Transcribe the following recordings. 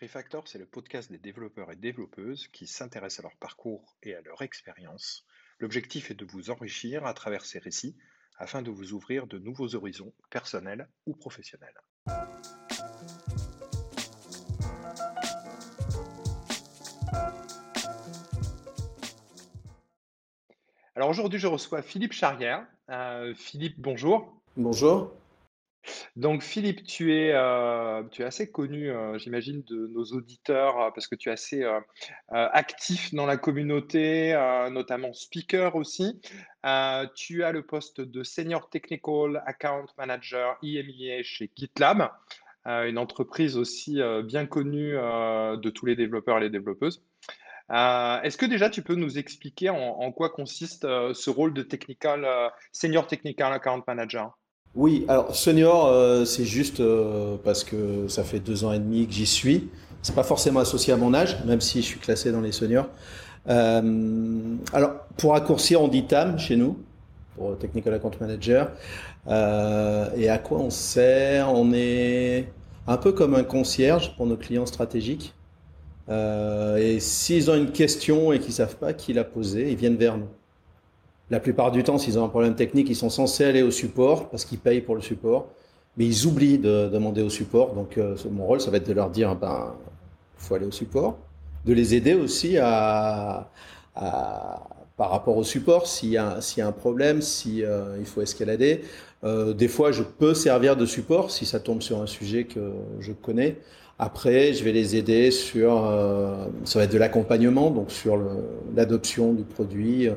Refactor, c'est le podcast des développeurs et développeuses qui s'intéressent à leur parcours et à leur expérience. L'objectif est de vous enrichir à travers ces récits afin de vous ouvrir de nouveaux horizons personnels ou professionnels. Alors aujourd'hui, je reçois Philippe Charrière. Euh, Philippe, bonjour. Bonjour. Donc Philippe, tu es, euh, assez connu, euh, j'imagine, de nos auditeurs, euh, parce que tu es assez actif dans la communauté, notamment speaker aussi. Tu as le poste de Senior Technical Account Manager IMEA chez GitLab, une entreprise aussi bien connue de tous les développeurs et les développeuses. Est-ce que déjà tu peux nous expliquer en, quoi consiste ce rôle de technical, Senior Technical Account Manager? Oui, alors senior, euh, c'est juste euh, parce que ça fait deux ans et demi que j'y suis. C'est pas forcément associé à mon âge, même si je suis classé dans les seniors. Euh, alors, pour raccourcir, on dit TAM chez nous, pour Technical Account Manager. Et à quoi on sert? On est un peu comme un concierge pour nos clients stratégiques. Et s'ils ont une question et qu'ils savent pas qui l'a posée, ils viennent vers nous. La plupart du temps, s'ils ont un problème technique, ils sont censés aller au support parce qu'ils payent pour le support, mais ils oublient de demander au support. Donc, euh, mon rôle, ça va être de leur dire, ben, faut aller au support, de les aider aussi à, par rapport au support, s'il y a, un problème, si euh, il faut escalader. Euh, des fois, je peux servir de support si ça tombe sur un sujet que je connais. Après, je vais les aider sur, ça va être de l'accompagnement, donc sur l'adoption du produit,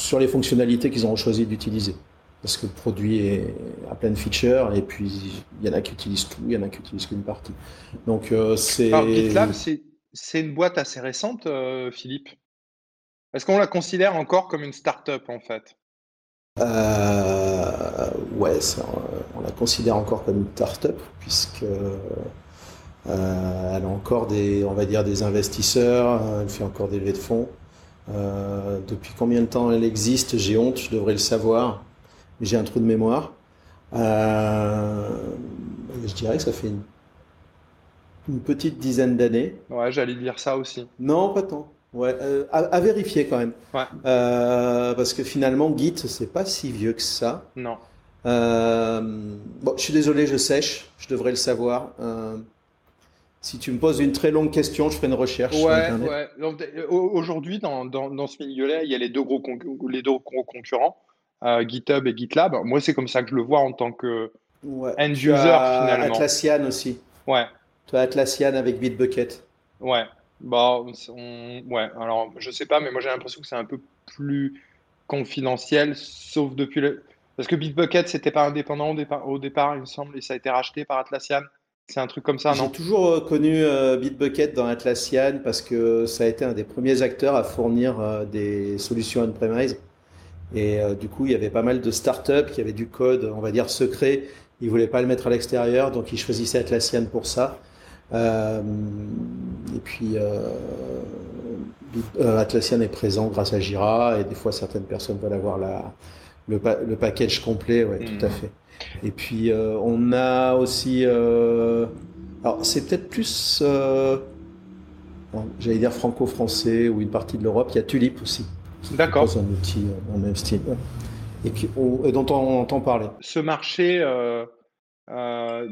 sur les fonctionnalités qu'ils ont choisi d'utiliser. Parce que le produit est à plein de features et puis il y en a qui utilisent tout, il y en a qui utilisent qu'une partie. Donc euh, Alors, GitLab, c'est c'est, c'est une boîte assez récente, euh, Philippe. Est-ce qu'on la considère encore comme une start-up en fait? euh, ouais, ça, on la considère encore comme une start-up puisque euh, elle a encore des, on va dire des investisseurs, elle fait encore des levées de fonds. Euh, depuis combien de temps elle existe? J'ai honte, je devrais le savoir, j'ai un trou de mémoire. Euh, je dirais que ça fait une, une petite dizaine d'années. Ouais, j'allais dire ça aussi. Non, pas tant. Ouais, euh, à, à vérifier quand même. Ouais, parce que finalement, Git, c'est pas si vieux que ça. non. Bon, je suis désolé, je sèche, je devrais le savoir. Si tu me poses une très longue question, je ferai une recherche Ouais, ouais. Euh, au- Aujourd'hui, dans, dans, dans ce milieu-là, il y a les deux gros, les deux gros concurrents, euh, GitHub et GitLab. Moi, c'est comme ça que je le vois en tant que Ouais. user finalement. Atlassian aussi. Ouais, Tu as Atlassian avec Bitbucket. ouais. Bah, on- ouais. Alors, je sais pas, mais moi j'ai l'impression que c'est un peu plus confidentiel, sauf depuis le. Parce que Bitbucket, c'était pas indépendant au départ, au départ, il me semble, et ça a été racheté par Atlassian. C'est un truc comme ça, J'ai non? toujours euh, connu euh, Bitbucket dans Atlassian parce que ça a été un des premiers acteurs à fournir euh, des solutions on-premise. Et euh, du coup, il y avait pas mal de startups qui avaient du code, on va dire, secret. Ils voulaient pas le mettre à l'extérieur, donc ils choisissaient Atlassian pour ça. Euh, et puis, euh, Atlassian est présent grâce à Jira, et des fois, certaines personnes veulent avoir la, le, pa- le package complet, ouais, tout à Hmm. fait. Et puis, euh, on a aussi... euh, alors, c'est peut-être plus, euh, j'allais dire franco-français ou une partie de l'Europe. Il y a Tulip aussi, D'accord. propose un outil le même style. Et, qui, on- et dont on entend parler. Ce marché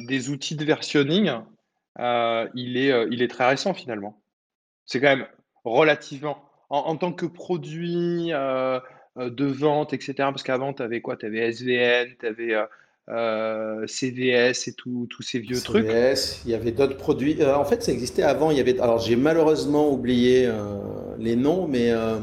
des outils de versionning, euh, il est, euh, il est très récent finalement. C'est quand même relativement, en, en tant que produit euh, de vente, etc. Parce qu'avant, tu avais quoi? Tu avais SVN, tu avais CVS et tous ces vieux trucs. CVS, il y avait d'autres produits. Euh, en fait, ça existait avant. Il y avait, alors, j'ai malheureusement oublié euh, les noms, mais euh,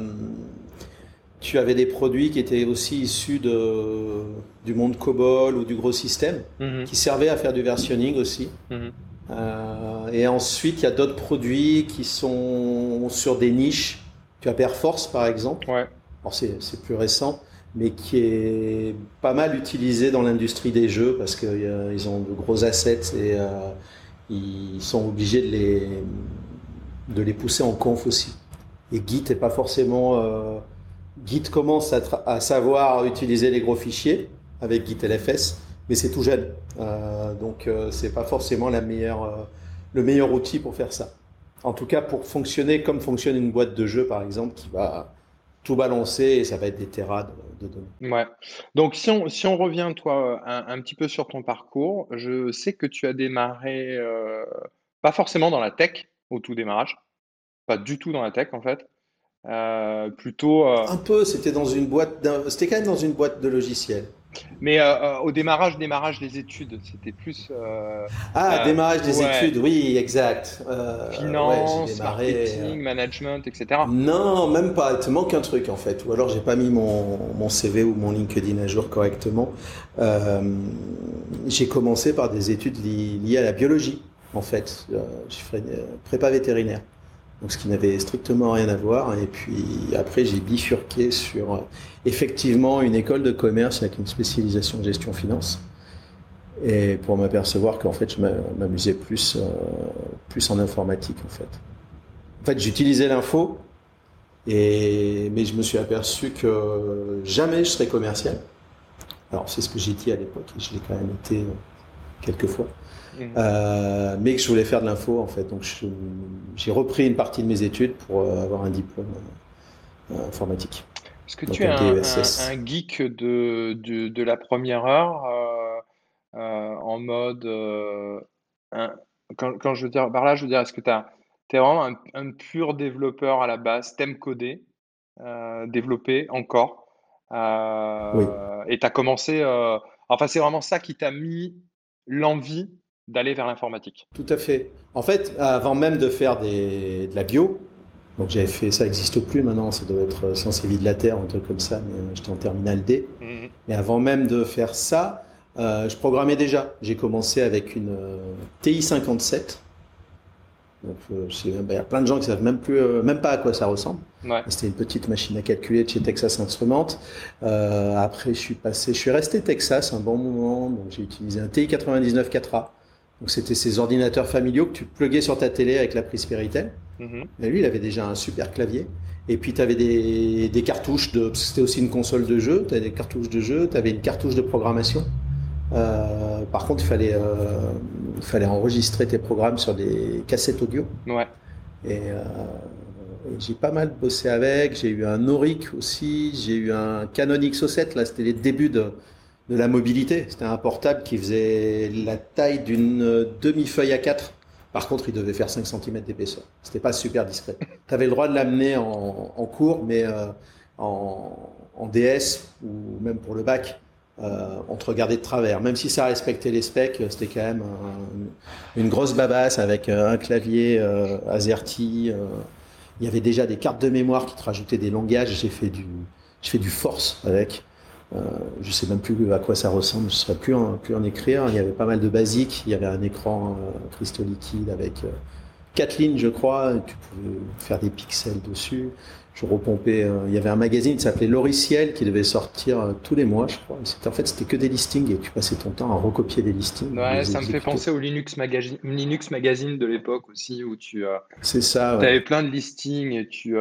tu avais des produits qui étaient aussi issus de, du monde COBOL ou du gros système, Mhm, qui servaient à faire du versionning aussi. mhm. Euh, et ensuite, il y a d'autres produits qui sont sur des niches. Tu as Perforce, par exemple. Ouais. Alors, c'est, c'est plus récent, mais qui est pas mal utilisé dans l'industrie des jeux parce qu'ils ont de gros assets et euh, ils sont obligés de les, de les pousser en conf aussi. Et Git est pas forcément. euh, Git commence à, savoir utiliser les gros fichiers avec Git LFS, mais c'est tout jeune. Euh, donc, euh, c'est pas forcément la meilleure, euh, le meilleur outil pour faire ça. En tout cas, pour fonctionner comme fonctionne une boîte de jeu, par exemple, qui va tout balancer et ça va être des terras de, données. Ouais. Donc, si on, si on revient, toi, un, petit peu sur ton parcours, je sais que tu as démarré, euh, pas forcément dans la tech au tout démarrage, pas du tout dans la tech en fait. Euh, plutôt. Euh, un peu, c'était dans une boîte, c'était quand même dans une boîte de logiciels. Mais euh, euh, au démarrage, démarrage des études, c'était plus. Euh, ah, démarrage des études, oui, exact. Finance, marketing, management, etc. Non, même pas. Il te manque un truc en fait. Ou alors j'ai pas mis mon, mon, CV ou mon LinkedIn à jour correctement. j'ai commencé par des études liées à la biologie, en fait. je ferais prépa vétérinaire donc ce qui n'avait strictement rien à voir. Et puis après, j'ai bifurqué sur euh, effectivement une école de commerce avec une spécialisation gestion finance. Et pour m'apercevoir qu'en fait, je m'amusais plus, euh, plus en informatique, en fait. En fait, j'utilisais l'info, mais je me suis aperçu que jamais je serais commercial. Alors, c'est ce que j'ai dit à l'époque, et je l'ai quand même été euh, quelques fois. Mhm. Euh, mais que je voulais faire de l'info en fait. Donc j'ai repris une partie de mes études pour euh, avoir un diplôme euh, informatique. Est-ce que tu es un, un, geek de, de, de, la première heure en mode. quand, quand, je veux dire par là, je veux dire, est-ce que tu es vraiment un, pur développeur à la base, t'aimes coder, développer encore oui. Et tu as commencé. enfin, c'est vraiment ça qui t'a mis l'envie d'aller vers l'informatique. Tout à fait. En fait, avant même de faire des, de la bio, donc j'avais fait, ça n'existe plus maintenant, ça doit être Sciences et Vie de la Terre, un truc comme ça, mais j'étais en terminale D. Mhm. Mais avant même de faire ça, euh, je programmais déjà. J'ai commencé avec une euh, TI 57. Donc, euh, il y a plein de gens qui savent même plus, même pas à quoi ça ressemble. C'était une petite machine à calculer de chez Texas Instruments. après, je suis passé, je suis resté Texas un bon moment. Donc, j'ai utilisé un TI 99 4A. Donc c'était ces ordinateurs familiaux que tu pluguais sur ta télé avec la prise Péritel. Mhm. lui, il avait déjà un super clavier. Et puis tu avais des, des, cartouches, de, c'était aussi une console de jeu, tu avais des cartouches de jeu, tu avais une cartouche de programmation. Euh, par contre, il fallait, euh, il fallait enregistrer tes programmes sur des cassettes audio. Ouais. Et, euh, j'ai pas mal bossé avec. J'ai eu un Auric aussi, j'ai eu un Canon XO7, là c'était les débuts de, la mobilité. C'était un portable qui faisait la taille d'une demi-feuille à 4. Par contre, il devait faire 5 cm d'épaisseur. C'était pas super discret. Tu avais le droit de l'amener en, cours, mais euh, en, DS ou même pour le bac, euh, on te regardait de travers. Même si ça respectait les specs, c'était quand même une grosse babasse avec euh, un clavier AZERTY. Il y avait déjà des cartes de mémoire qui te rajoutaient des langages. J'ai fait du, force avec. Euh, je sais même plus à quoi ça ressemble, je ne plus en, plus en écrire. Il y avait pas mal de basiques, il y avait un écran euh, cristaux liquide avec euh, lignes, je crois, tu pouvais faire des pixels dessus. Je repompais, il y avait un magazine qui s'appelait Loriciel qui devait sortir tous les mois, je crois. En fait, c'était que des listings et tu passais ton temps à recopier des listings. Ouais, ça me fait penser au Linux, Magazine, Linux Magazine de l'époque aussi où tu. C'est ça. Tu avais plein de listings et tu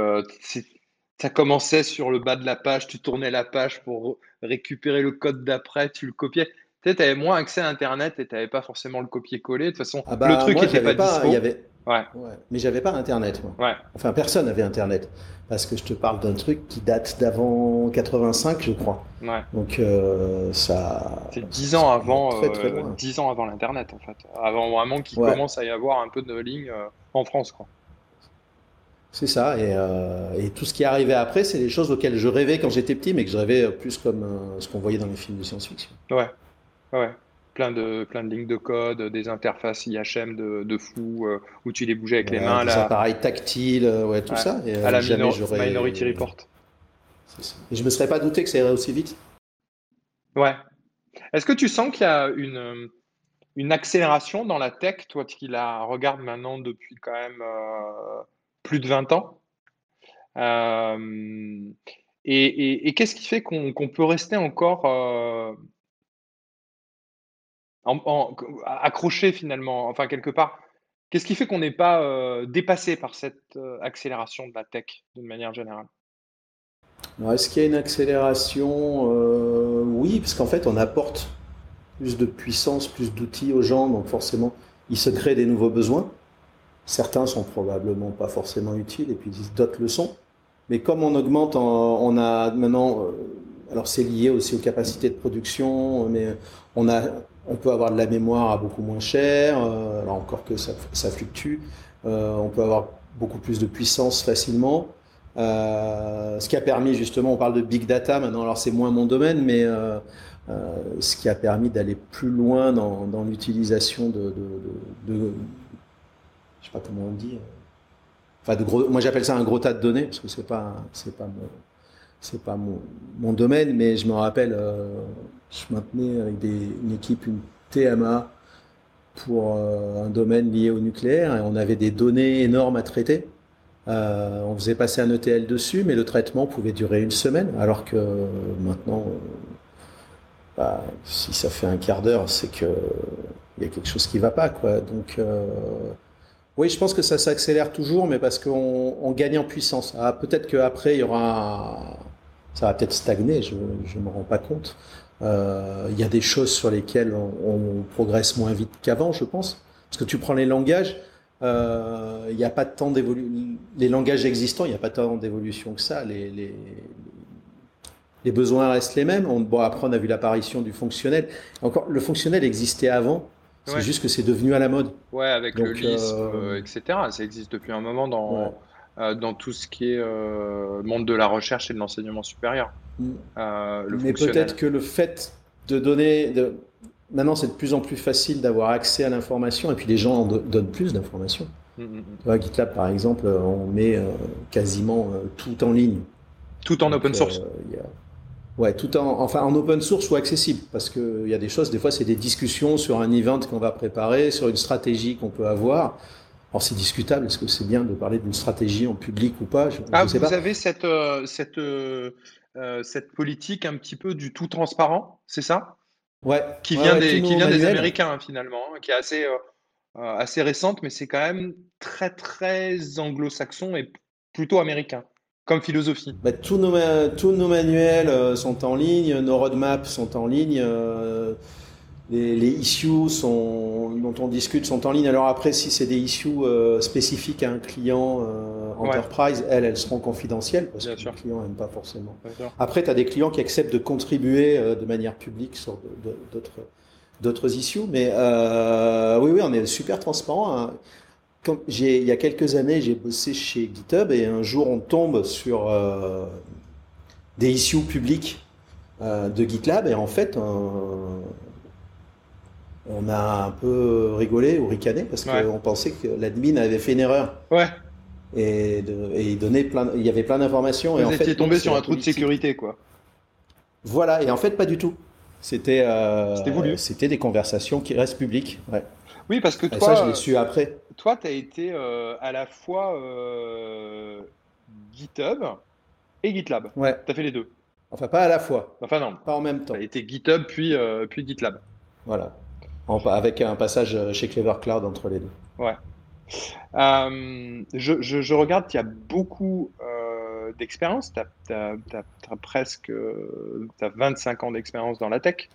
ça commençait sur le bas de la page, tu tournais la page pour récupérer le code d'après, tu le copiais. Tu sais, avais moins accès à Internet et tu n'avais pas forcément le copier-coller. De toute façon, ah bah, le truc n'était pas, pas y avait... Ouais. ouais. Mais j'avais pas Internet, moi. Ouais. Enfin, personne n'avait Internet. Parce que je te parle d'un truc qui date d'avant 85, je crois. Ouais. Donc, euh, ça. C'est 10 ans avant, euh, 10 ans avant l'Internet, en fait. Avant vraiment qu'il commence à y avoir un peu de lignes euh, en France, quoi. C'est ça. Euh, et, tout ce qui est arrivé après, c'est des choses auxquelles je rêvais quand j'étais petit, mais que je rêvais plus comme euh, ce qu'on voyait dans les films de science-fiction. Ouais, ouais. Plein de, plein de lignes de code, des interfaces IHM de, de fou, euh, où tu les bougeais avec les mains. Des là. appareils tactiles, ouais, tout ça. Et, à la jamais Minority Report. Et je me serais pas douté que ça irait aussi vite. Ouais. Est-ce que tu sens qu'il y a une, une accélération dans la tech, toi qui la regardes maintenant depuis quand même plus de 20 ans? Euh, et, qu'est-ce qui fait qu'on peut rester encore euh, accroché finalement, enfin quelque part Qu'est-ce qui fait qu'on n'est pas euh, dépassé par cette accélération de la tech d'une manière générale? Est-ce qu'il y a une accélération Oui, parce qu'en fait on apporte plus de puissance, plus d'outils aux gens, donc forcément il se crée des nouveaux besoins. Certains sont probablement pas forcément utiles et puis d'autres le sont. Mais comme on augmente, on a maintenant, euh, alors c'est lié aussi aux capacités de production, mais on a, on peut avoir de la mémoire à beaucoup moins cher, euh, alors encore que ça, fluctue. Euh, on peut avoir beaucoup plus de puissance facilement. ce qui a permis justement, on parle de big data maintenant, alors c'est moins mon domaine, mais ce qui a permis d'aller plus loin dans, dans l'utilisation de, de, de, de, je sais pas comment on dit, enfin de gros, moi j'appelle ça un gros tas de données parce que c'est pas, c'est pas mon, c'est pas mon, domaine, mais je me rappelle, euh, je maintenais avec des, une équipe une TMA pour euh, un domaine lié au nucléaire et on avait des données énormes à traiter. Euh, on faisait passer un ETL dessus, mais le traitement pouvait durer une semaine, alors que maintenant, bah, si ça fait un quart d'heure, c'est que il y a quelque chose qui va pas, quoi. Donc, oui, je pense que ça s'accélère toujours, mais parce qu'on on gagne en puissance. Ah, peut-être qu'après, il y aura, ça va peut-être stagner, je ne me rends pas compte. Euh, il y a des choses sur lesquelles on, on progresse moins vite qu'avant, je pense. Parce que tu prends les langages, euh, il n'y a pas temps d'évolution. Les langages existants, il n'y a pas tant d'évolution que ça. Les, les, les, besoins restent les mêmes. On, bon, après, on a vu l'apparition du fonctionnel. Encore, le fonctionnel existait avant. C'est juste que c'est devenu à la mode. Ouais, avec le LISP, euh, euh etc. Ça existe depuis un moment dans, ouais. Euh, dans tout ce qui est euh, monde de la recherche et de l'enseignement supérieur. Mm. Euh, Mais peut-être que le fait de donner. De... Maintenant, c'est de plus en plus facile d'avoir accès à l'information et puis les gens en donnent plus d'informations. Mm -hmm. Vois, GitLab, par exemple, on met quasiment tout en ligne. Tout en Donc, open source. Y a... Ouais, tout en, enfin en open source ou accessible, parce qu'il y a des choses, des fois c'est des discussions sur un event qu'on va préparer, sur une stratégie qu'on peut avoir. Alors c'est discutable, est-ce que c'est bien de parler d'une stratégie en public ou pas? Je, Ah, je sais vous pas. avez cette, euh, cette, euh, cette politique un petit peu du tout transparent, c'est ça? Ouais. Qui vient, ouais, des, qui vient des Américains hein, finalement, hein, qui est assez, euh, assez récente, mais c'est quand même très très anglo-saxon et plutôt américain comme philosophie. Bah, tous, nos, tous nos manuels euh, sont en ligne, nos roadmaps sont en ligne, euh, les, les, issues sont, dont on discute sont en ligne. Alors après, si c'est des issues euh, spécifiques à un client euh, enterprise, ouais. elles, elles seront confidentielles parce Bien que sûr. le client n'aime pas forcément. Après, tu as des clients qui acceptent de contribuer euh, de manière publique sur d'autres d'autres issues, mais oui, oui, on est super transparent. Hein quand il y a quelques années, j'ai bossé chez GitHub et un jour on tombe sur des issues publiques de GitLab et en fait on, a un peu rigolé ou ricané parce ouais. qu'on pensait que l'admin avait fait une erreur. Ouais. Et, de, et il donnait plein, il y avait plein d'informations. Vous et en étiez fait, tombé sur un trou de sécurité, quoi. Voilà, et en fait pas du tout. C'était euh, voulu. C'était des conversations qui restent publiques. Ouais. Oui, parce que toi, et ça, je l'ai su après. Toi, tu as été euh, à la fois euh, GitHub et GitLab. Ouais. Tu as fait les deux. Enfin, pas à la fois. Enfin, non. Pas en même temps. Tu as été GitHub puis, euh, puis GitLab. Voilà. En, avec un passage chez Clever Cloud entre les deux. Ouais. Euh, je, je, je, regarde qu'il y a beaucoup d'expérience. Tu as, as, as, presque as 25 ans d'expérience dans la tech.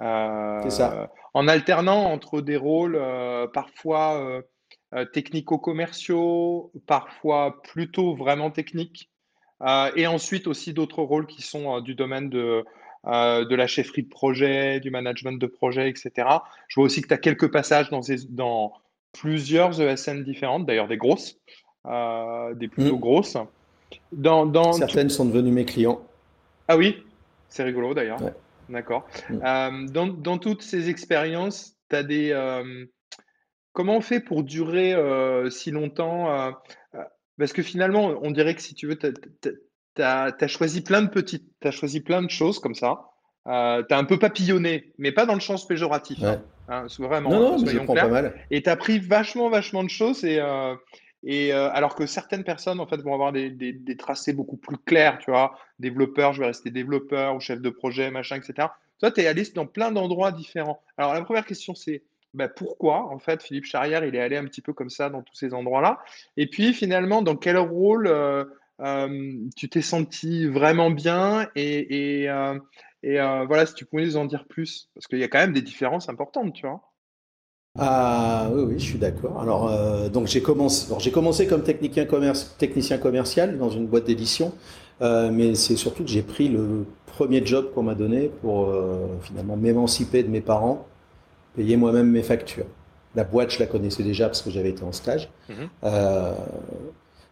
Euh, c'est ça. En alternant entre des rôles euh, parfois euh, euh, technico-commerciaux, parfois plutôt vraiment techniques, et ensuite aussi d'autres rôles qui sont du domaine de, de la chefferie de projet, du management de projet, etc. Je vois aussi que tu as quelques passages dans, ces, dans plusieurs ESN différentes, d'ailleurs des grosses, des plutôt mmh. grosses. Dans, dans Certaines sont devenues mes clients. Ah oui, c'est rigolo d'ailleurs. Ouais. D'accord. Mmh. Euh, dans, dans, toutes ces expériences, tu as des. Euh, comment on fait pour durer euh, si longtemps Parce que finalement, on dirait que si tu veux, tu as, as, as, choisi plein de petites. Tu as choisi plein de choses comme ça. tu as un peu papillonné, mais pas dans le sens péjoratif. Ouais. Hein, vraiment, non, non, je pas mal. Et tu as pris vachement, vachement de choses. Et, et euh, alors que certaines personnes en fait vont avoir des, des, des, tracés beaucoup plus clairs, tu vois, développeur, je vais rester développeur ou chef de projet, machin, etc. Toi, tu es allé dans plein d'endroits différents. Alors la première question, c'est bah, pourquoi en fait Philippe Charrière, il est allé un petit peu comme ça dans tous ces endroits-là? Et puis finalement, dans quel rôle euh, euh, tu t'es senti vraiment bien Et, et, euh, et euh, voilà, si tu pouvais nous en dire plus, parce qu'il y a quand même des différences importantes, tu vois. Ah oui, oui, je suis d'accord. Alors, euh, donc j'ai commencé, j'ai commencé comme technicien, commerce, technicien commercial dans une boîte d'édition, euh, mais c'est surtout que j'ai pris le premier job qu'on m'a donné pour euh, finalement m'émanciper de mes parents, payer moi-même mes factures. La boîte, je la connaissais déjà parce que j'avais été en stage. Mhm.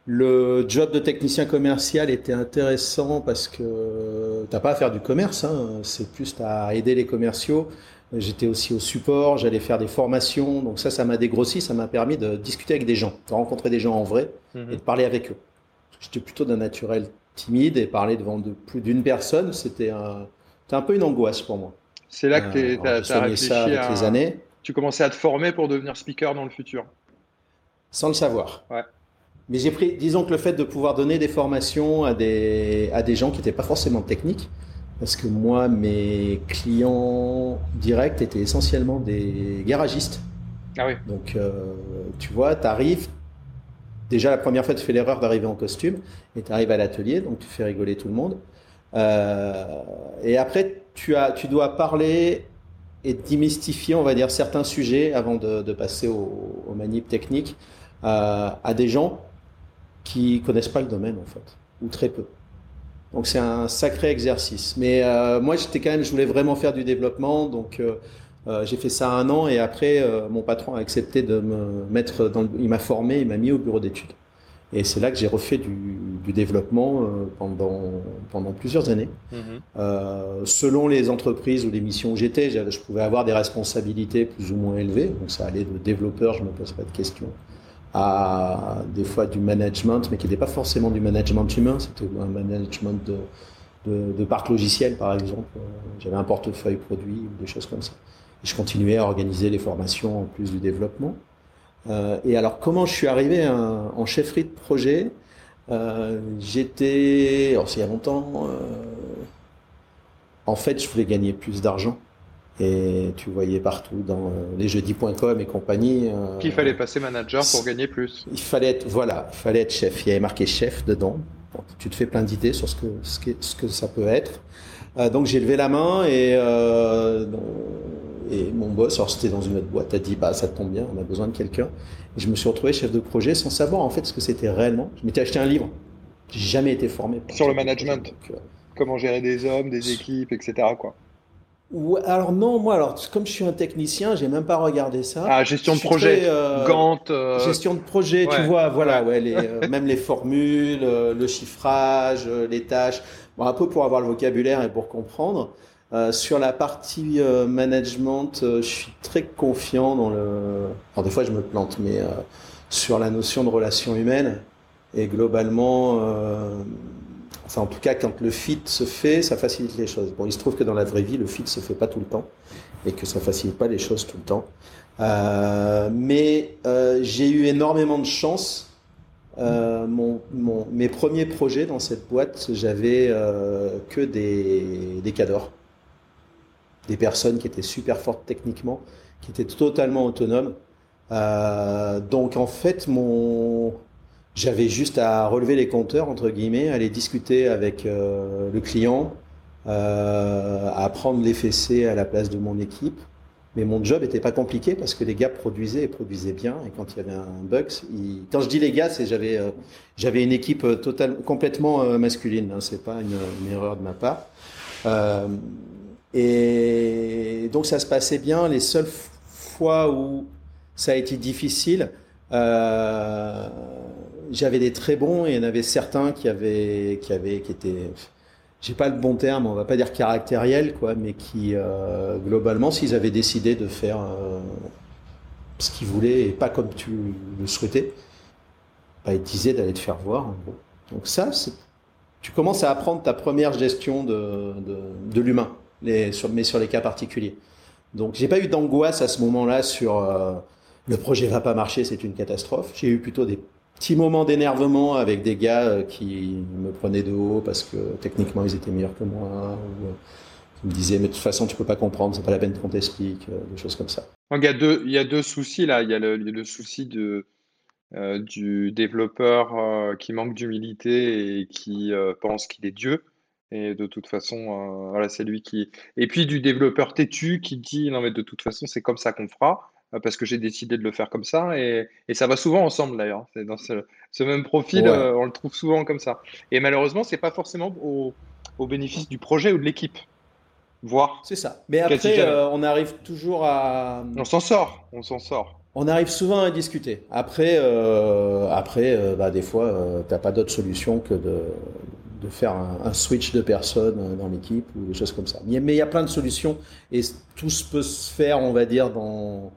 Le job de technicien commercial était intéressant parce que t'as pas à faire du commerce, hein, c'est plus à aider les commerciaux J'étais aussi au support, j'allais faire des formations. Donc ça, ça m'a dégrossi, ça m'a permis de discuter avec des gens, de rencontrer des gens en vrai Mhm. et de parler avec eux. J'étais plutôt d'un naturel timide et parler devant de, plus d'une personne, c'était un, un peu une angoisse pour moi. C'est là que tu as, j'ai soigné ça avec réfléchi les à... années, Tu commençais à te former pour devenir speaker dans le futur. sans le savoir. Ouais. Mais j'ai pris, disons que le fait de pouvoir donner des formations à des, à des gens qui n'étaient pas forcément techniques, parce que moi, mes clients directs étaient essentiellement des garagistes. Ah oui. Donc, euh, tu vois, tu arrives. Déjà, la première fois, tu fais l'erreur d'arriver en costume et tu arrives à l'atelier, donc tu fais rigoler tout le monde. Euh, et après, tu, as, tu dois parler et démystifier, on va dire, certains sujets avant de, de passer au, au manip technique euh, à des gens qui connaissent pas le domaine, en fait, ou très peu. Donc, c'est un sacré exercice. Mais euh, moi, j'étais quand même, je voulais vraiment faire du développement, donc. euh, euh, j'ai fait ça un an et après, euh, mon patron a accepté de me mettre dans le... Il m'a formé, il m'a mis au bureau d'études. Et c'est là que j'ai refait du, du développement pendant, pendant plusieurs années. Mhm. Selon les entreprises ou les missions où j'étais, je pouvais avoir des responsabilités plus ou moins élevées. Donc ça allait de développeur, je ne me pose pas de questions, à des fois du management, mais qui n'était pas forcément du management humain, c'était un management de, de, parc logiciel par exemple. Euh, J'avais un portefeuille produit ou des choses comme ça. Je continuais à organiser les formations en plus du développement. Euh, et alors, comment je suis arrivé en, en chefferie de projet? Euh, J'étais, alors c'est il y a longtemps, en fait, je voulais gagner plus d'argent. Et tu voyais partout dans euh, lesjeudis.com et compagnie. euh, Qu'il fallait passer manager pour gagner plus. il fallait être, voilà, il fallait être chef. Il y avait marqué chef dedans. Bon, tu te fais plein d'idées sur ce que, ce que, ce que ça peut être. Euh, donc j'ai levé la main et, euh, et mon boss, alors c'était dans une autre boîte, a dit bah ça tombe bien, on a besoin de quelqu'un. Et je me suis retrouvé chef de projet sans savoir en fait ce que c'était réellement. Je m'étais acheté un livre. J'ai jamais été formé Sur le management. donc, euh, Comment gérer des hommes, des équipes, etc. Quoi. Ouais, alors non, moi alors comme je suis un technicien, j'ai même pas regardé ça. Ah, gestion de projet, très, euh, Gantt. euh, Gestion de projet, tu vois, voilà, ouais. ouais, les, euh, même les formules, euh, le chiffrage, euh, les tâches, bon, un peu pour avoir le vocabulaire et pour comprendre. Euh, sur la partie euh, management, euh, je suis très confiant dans le. Alors des fois je me plante, mais euh, sur la notion de relation humaine et globalement, euh, en tout cas quand le fit se fait, ça facilite les choses. Bon, il se trouve que dans la vraie vie, le fit se fait pas tout le temps et que ça facilite pas les choses tout le temps. Euh, mais euh, j'ai eu énormément de chance. Euh, mes premiers projets dans cette boîte, j'avais que des, des cadors, des personnes qui étaient super fortes techniquement, qui étaient totalement autonomes. Donc en fait, mon, j'avais juste à relever les compteurs entre guillemets, aller discuter avec euh, le client, euh, à prendre les fessées à la place de mon équipe. Mais mon job était pas compliqué parce que les gars produisaient et produisaient bien. Et quand il y avait un bug, quand je dis les gars, c'est j'avais euh, j'avais une équipe euh, total, complètement masculine. Hein, c'est pas une, erreur de ma part. Et donc ça se passait bien. Les seules fois où ça a été difficile, j'avais des très bons et il y en avait certains qui avaient qui avaient qui étaient j'ai pas le bon terme, on va pas dire caractériel, quoi, mais qui, euh, globalement, s'ils avaient décidé de faire euh, ce qu'ils voulaient et pas comme tu le souhaitais, bah, ils disaient d'aller te faire voir. Donc ça, tu commences à apprendre ta première gestion de, de, de l'humain, mais sur les cas particuliers. Donc j'ai pas eu d'angoisse à ce moment-là sur euh, le projet va pas marcher, c'est une catastrophe. J'ai eu plutôt des petits moments d'énervement avec des gars euh, qui me prenaient de haut parce que techniquement ils étaient meilleurs que moi ou euh, qui me disaient mais de toute façon tu peux pas comprendre, c'est pas la peine qu'on t'explique, euh, des choses comme ça. Donc, il y a deux, soucis là. Il y a le, souci du développeur qui manque d'humilité et qui pense qu'il est Dieu. Et de toute façon, voilà, c'est lui qui. Et puis du développeur têtu qui dit non, mais de toute façon, c'est comme ça qu'on fera. Parce que j'ai décidé de le faire comme ça. Et, ça va souvent ensemble d'ailleurs. Dans ce, même profil, on le trouve souvent comme ça. Et malheureusement, c'est pas forcément au, bénéfice du projet ou de l'équipe. Voir. C'est ça. Mais après, on arrive toujours à. On s'en sort. On s'en sort. On arrive souvent à discuter. Après, euh, après euh, bah, des fois, euh, tu n'as pas d'autre solution que de, de faire un, switch de personnes dans l'équipe ou des choses comme ça. Mais il y a plein de solutions et tout peut se faire, on va dire, dans,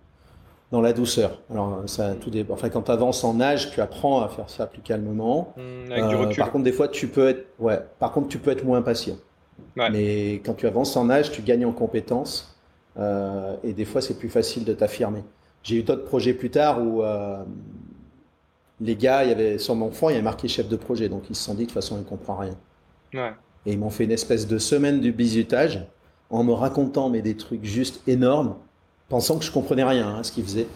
dans la douceur. Alors, ça, tout des, enfin, quand tu avances en âge, tu apprends à faire ça plus calmement. Mmh, avec du recul. Par contre, des fois, tu peux être, ouais, par contre, tu peux être moins patient. Mais quand tu avances en âge, tu gagnes en compétences et des fois, c'est plus facile de t'affirmer. J'ai eu d'autres projets plus tard où euh, les gars, il y avait sur mon fond, il y avait marqué chef de projet, donc ils se sont dit de toute façon, ils ne comprend rien. Et ils m'ont fait une espèce de semaine du bisutage en me racontant mais des trucs juste énormes, pensant que je comprenais rien hein, à ce qu'ils faisaient.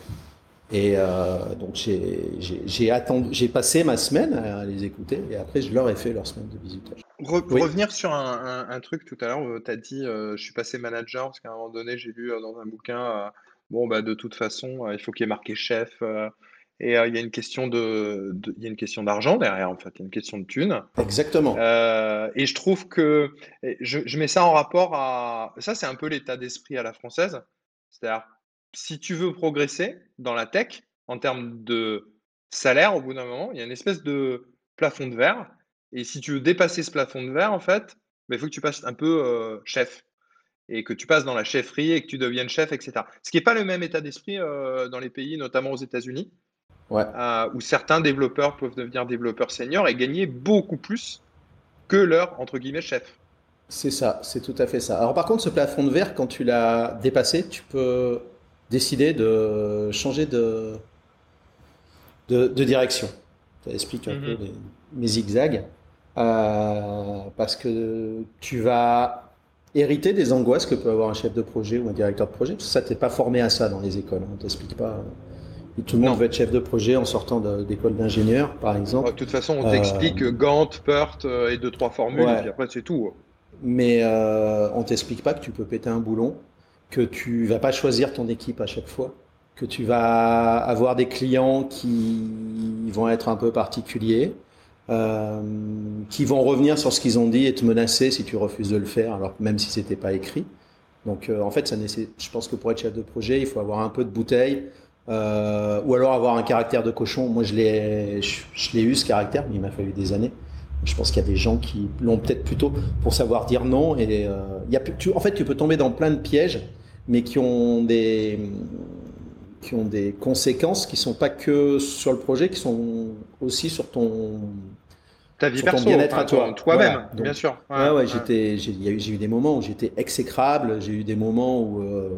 Et euh, donc j'ai attendu, j'ai passé ma semaine à les écouter et après je leur ai fait leur semaine de bisutage. Revenir sur un, truc tout à l'heure, tu as dit je suis passé manager parce qu'à un moment donné j'ai lu dans un bouquin bon, bah, de toute façon, euh, il faut qu'il y ait marqué chef. Euh, et euh, il y a une question de, il y a une question d'argent derrière, en fait, il y a une question de thunes. Exactement. et je trouve que je, je, mets ça en rapport à. Ça, c'est un peu l'état d'esprit à la française. C'est-à-dire, si tu veux progresser dans la tech, en termes de salaire, au bout d'un moment, il y a une espèce de plafond de verre. Et si tu veux dépasser ce plafond de verre, en fait, bah, il faut que tu passes un peu chef et que tu passes dans la chefferie et que tu deviennes chef, etc. Ce qui n'est pas le même état d'esprit euh, dans les pays, notamment aux États-Unis, euh, où certains développeurs peuvent devenir développeurs seniors et gagner beaucoup plus que leur, entre guillemets, chef. C'est ça, c'est tout à fait ça. Alors par contre, ce plafond de verre, quand tu l'as dépassé, tu peux décider de changer de, de, direction. Ça explique un peu mhm. mes zigzags. Euh, parce que tu vas hériter des angoisses que peut avoir un chef de projet ou un directeur de projet. Parce que ça, t'es pas formé à ça dans les écoles. On t'explique pas. tout le monde veut être chef de projet en sortant d'école d'ingénieur, par exemple. De toute façon, on t'explique euh, Gantt, PERT euh, et deux, trois formules, et puis après, c'est tout. Mais euh, on t'explique pas que tu peux péter un boulon, que tu vas pas choisir ton équipe à chaque fois, que tu vas avoir des clients qui vont être un peu particuliers, euh, qui vont revenir sur ce qu'ils ont dit et te menacer si tu refuses de le faire, alors même si c'était pas écrit. Donc euh, en fait, ça je pense que pour être chef de projet, il faut avoir un peu de bouteille, euh, ou alors avoir un caractère de cochon. Moi, je l'ai, je, l'ai eu ce caractère, mais il m'a fallu des années. Je pense qu'il y a des gens qui l'ont peut-être plutôt pour savoir dire non. Et il y a, tu, en fait, tu peux tomber dans plein de pièges, mais qui ont des qui ont des conséquences qui sont pas que sur le projet, qui sont aussi sur ton ta vie perso, bien-être à toi, toi-même, bien sûr. Ouais, ouais, j'étais, j'ai eu des moments où j'étais exécrable, j'ai eu des moments où euh,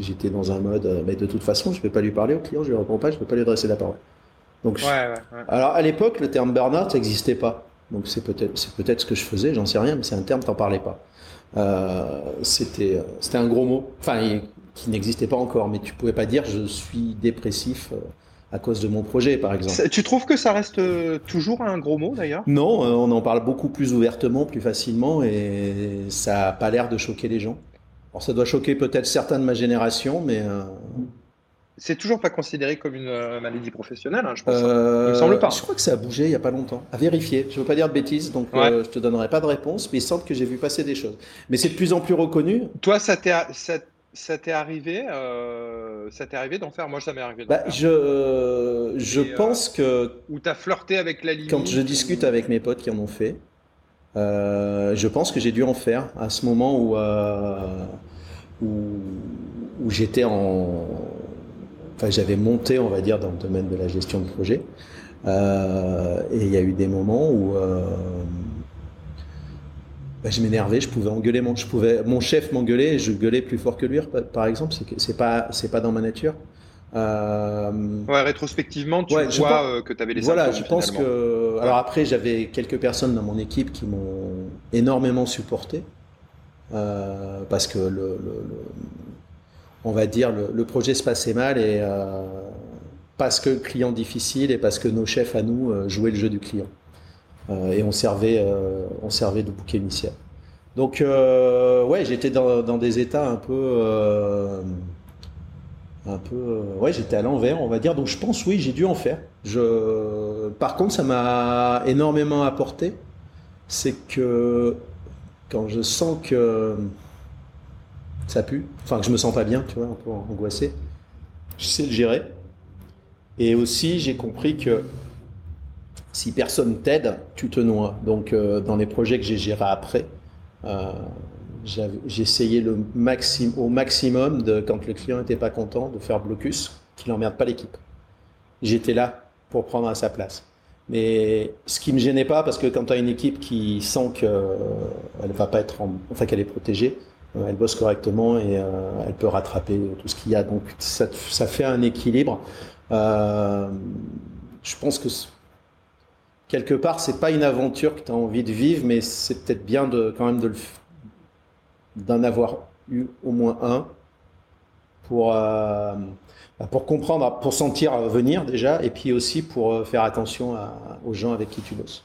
j'étais dans un mode, euh, mais de toute façon, je ne vais pas lui parler au client, je ne lui réponds pas, je ne peux pas lui adresser la parole. Donc, alors à l'époque, le terme burn-out n'existait pas. Donc c'est peut-être, c'est peut-être ce que je faisais, j'en sais rien, mais c'est un terme, t'en parlais pas. Euh, c'était, c'était un gros mot. Enfin, qui n'existait pas encore, mais tu pouvais pas dire je suis dépressif euh, à cause de mon projet, par exemple. Tu trouves que ça reste euh, toujours un gros mot d'ailleurs? Non, on en parle beaucoup plus ouvertement, plus facilement, et ça n'a pas l'air de choquer les gens. Alors ça doit choquer peut-être certains de ma génération, mais... C'est toujours pas considéré comme une maladie professionnelle, hein, je pense. Hein. il me semble pas. Je crois que ça a bougé il y a pas longtemps. À vérifier. Je veux pas dire de bêtises, donc je je te donnerai pas de réponse, mais il semble que j'ai vu passer des choses. Mais c'est de plus en plus reconnu. Toi, ça t'est ça t'est arrivé, euh, ça t'est arrivé d'en faire? Moi, ça m'est arrivé. Bah, je euh, je euh, pense que. Où t'as flirté avec la limite. Quand je discute avec mes potes qui en ont fait, je pense que j'ai dû en faire à ce moment où où, j'étais en. Enfin, j'avais monté, on va dire, dans le domaine de la gestion de projet. et il y a eu des moments où bah, je m'énervais, je pouvais engueuler mon, je pouvais, mon chef m'engueuler, je gueulais plus fort que lui, par exemple, c'est pas, c'est pas dans ma nature. Euh... Ouais, rétrospectivement, tu vois euh, que tu avais les Voilà, je pense que. Alors après, j'avais quelques personnes dans mon équipe qui m'ont énormément supporté. Euh, parce que le, le, on va dire le, projet se passait mal et euh, parce que le client difficile et parce que nos chefs à nous euh, jouaient le jeu du client. Euh, et on servait, on de bouquet initial. Donc, ouais, j'étais dans, des états un peu un peu, ouais, j'étais à l'envers, on va dire. Donc je pense, oui, j'ai dû en faire. Par contre, ça m'a énormément apporté. C'est que quand je sens que ça pue, enfin que je me sens pas bien, tu vois, un peu angoissé, je sais le gérer. Et aussi, j'ai compris que si personne t'aide, tu te noies. Donc, euh, dans les projets que j'ai gérés après, euh, j'ai essayé le maxi au maximum, de, quand le client n'était pas content, de faire blocus, qu'il n'emmerde pas l'équipe. J'étais là pour prendre à sa place. Mais ce qui me gênait pas, parce que quand tu as une équipe qui sent qu'elle ne va pas être, enfin qu'elle est protégée, euh, elle bosse correctement et euh, elle peut rattraper tout ce qu'il y a. Donc ça, fait un équilibre. Euh, je pense que quelque part, c'est pas une aventure que tu as envie de vivre, mais c'est peut-être bien quand même de d'en avoir eu au moins un pour, euh, pour comprendre, pour sentir venir déjà, et puis aussi pour euh, faire attention aux gens avec qui tu bosses.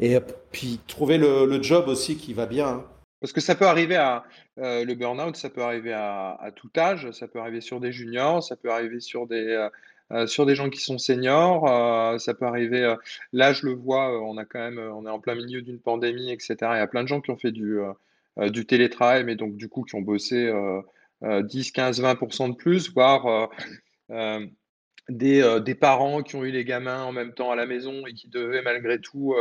Et puis trouver le, job aussi qui va bien. Hein. Parce que ça peut arriver à euh, le burn-out, ça peut arriver à, tout âge, ça peut arriver sur des juniors, ça peut arriver sur des, euh, sur des gens qui sont seniors. Euh, ça peut arriver. Euh, là, je le vois, on a quand même, on est en plein milieu d'une pandémie, etc. Il y a plein de gens qui ont fait du, du télétravail, mais donc du coup qui ont bossé 10, 15, 20% de plus, voire des, des, parents qui ont eu les gamins en même temps à la maison et qui devaient malgré tout,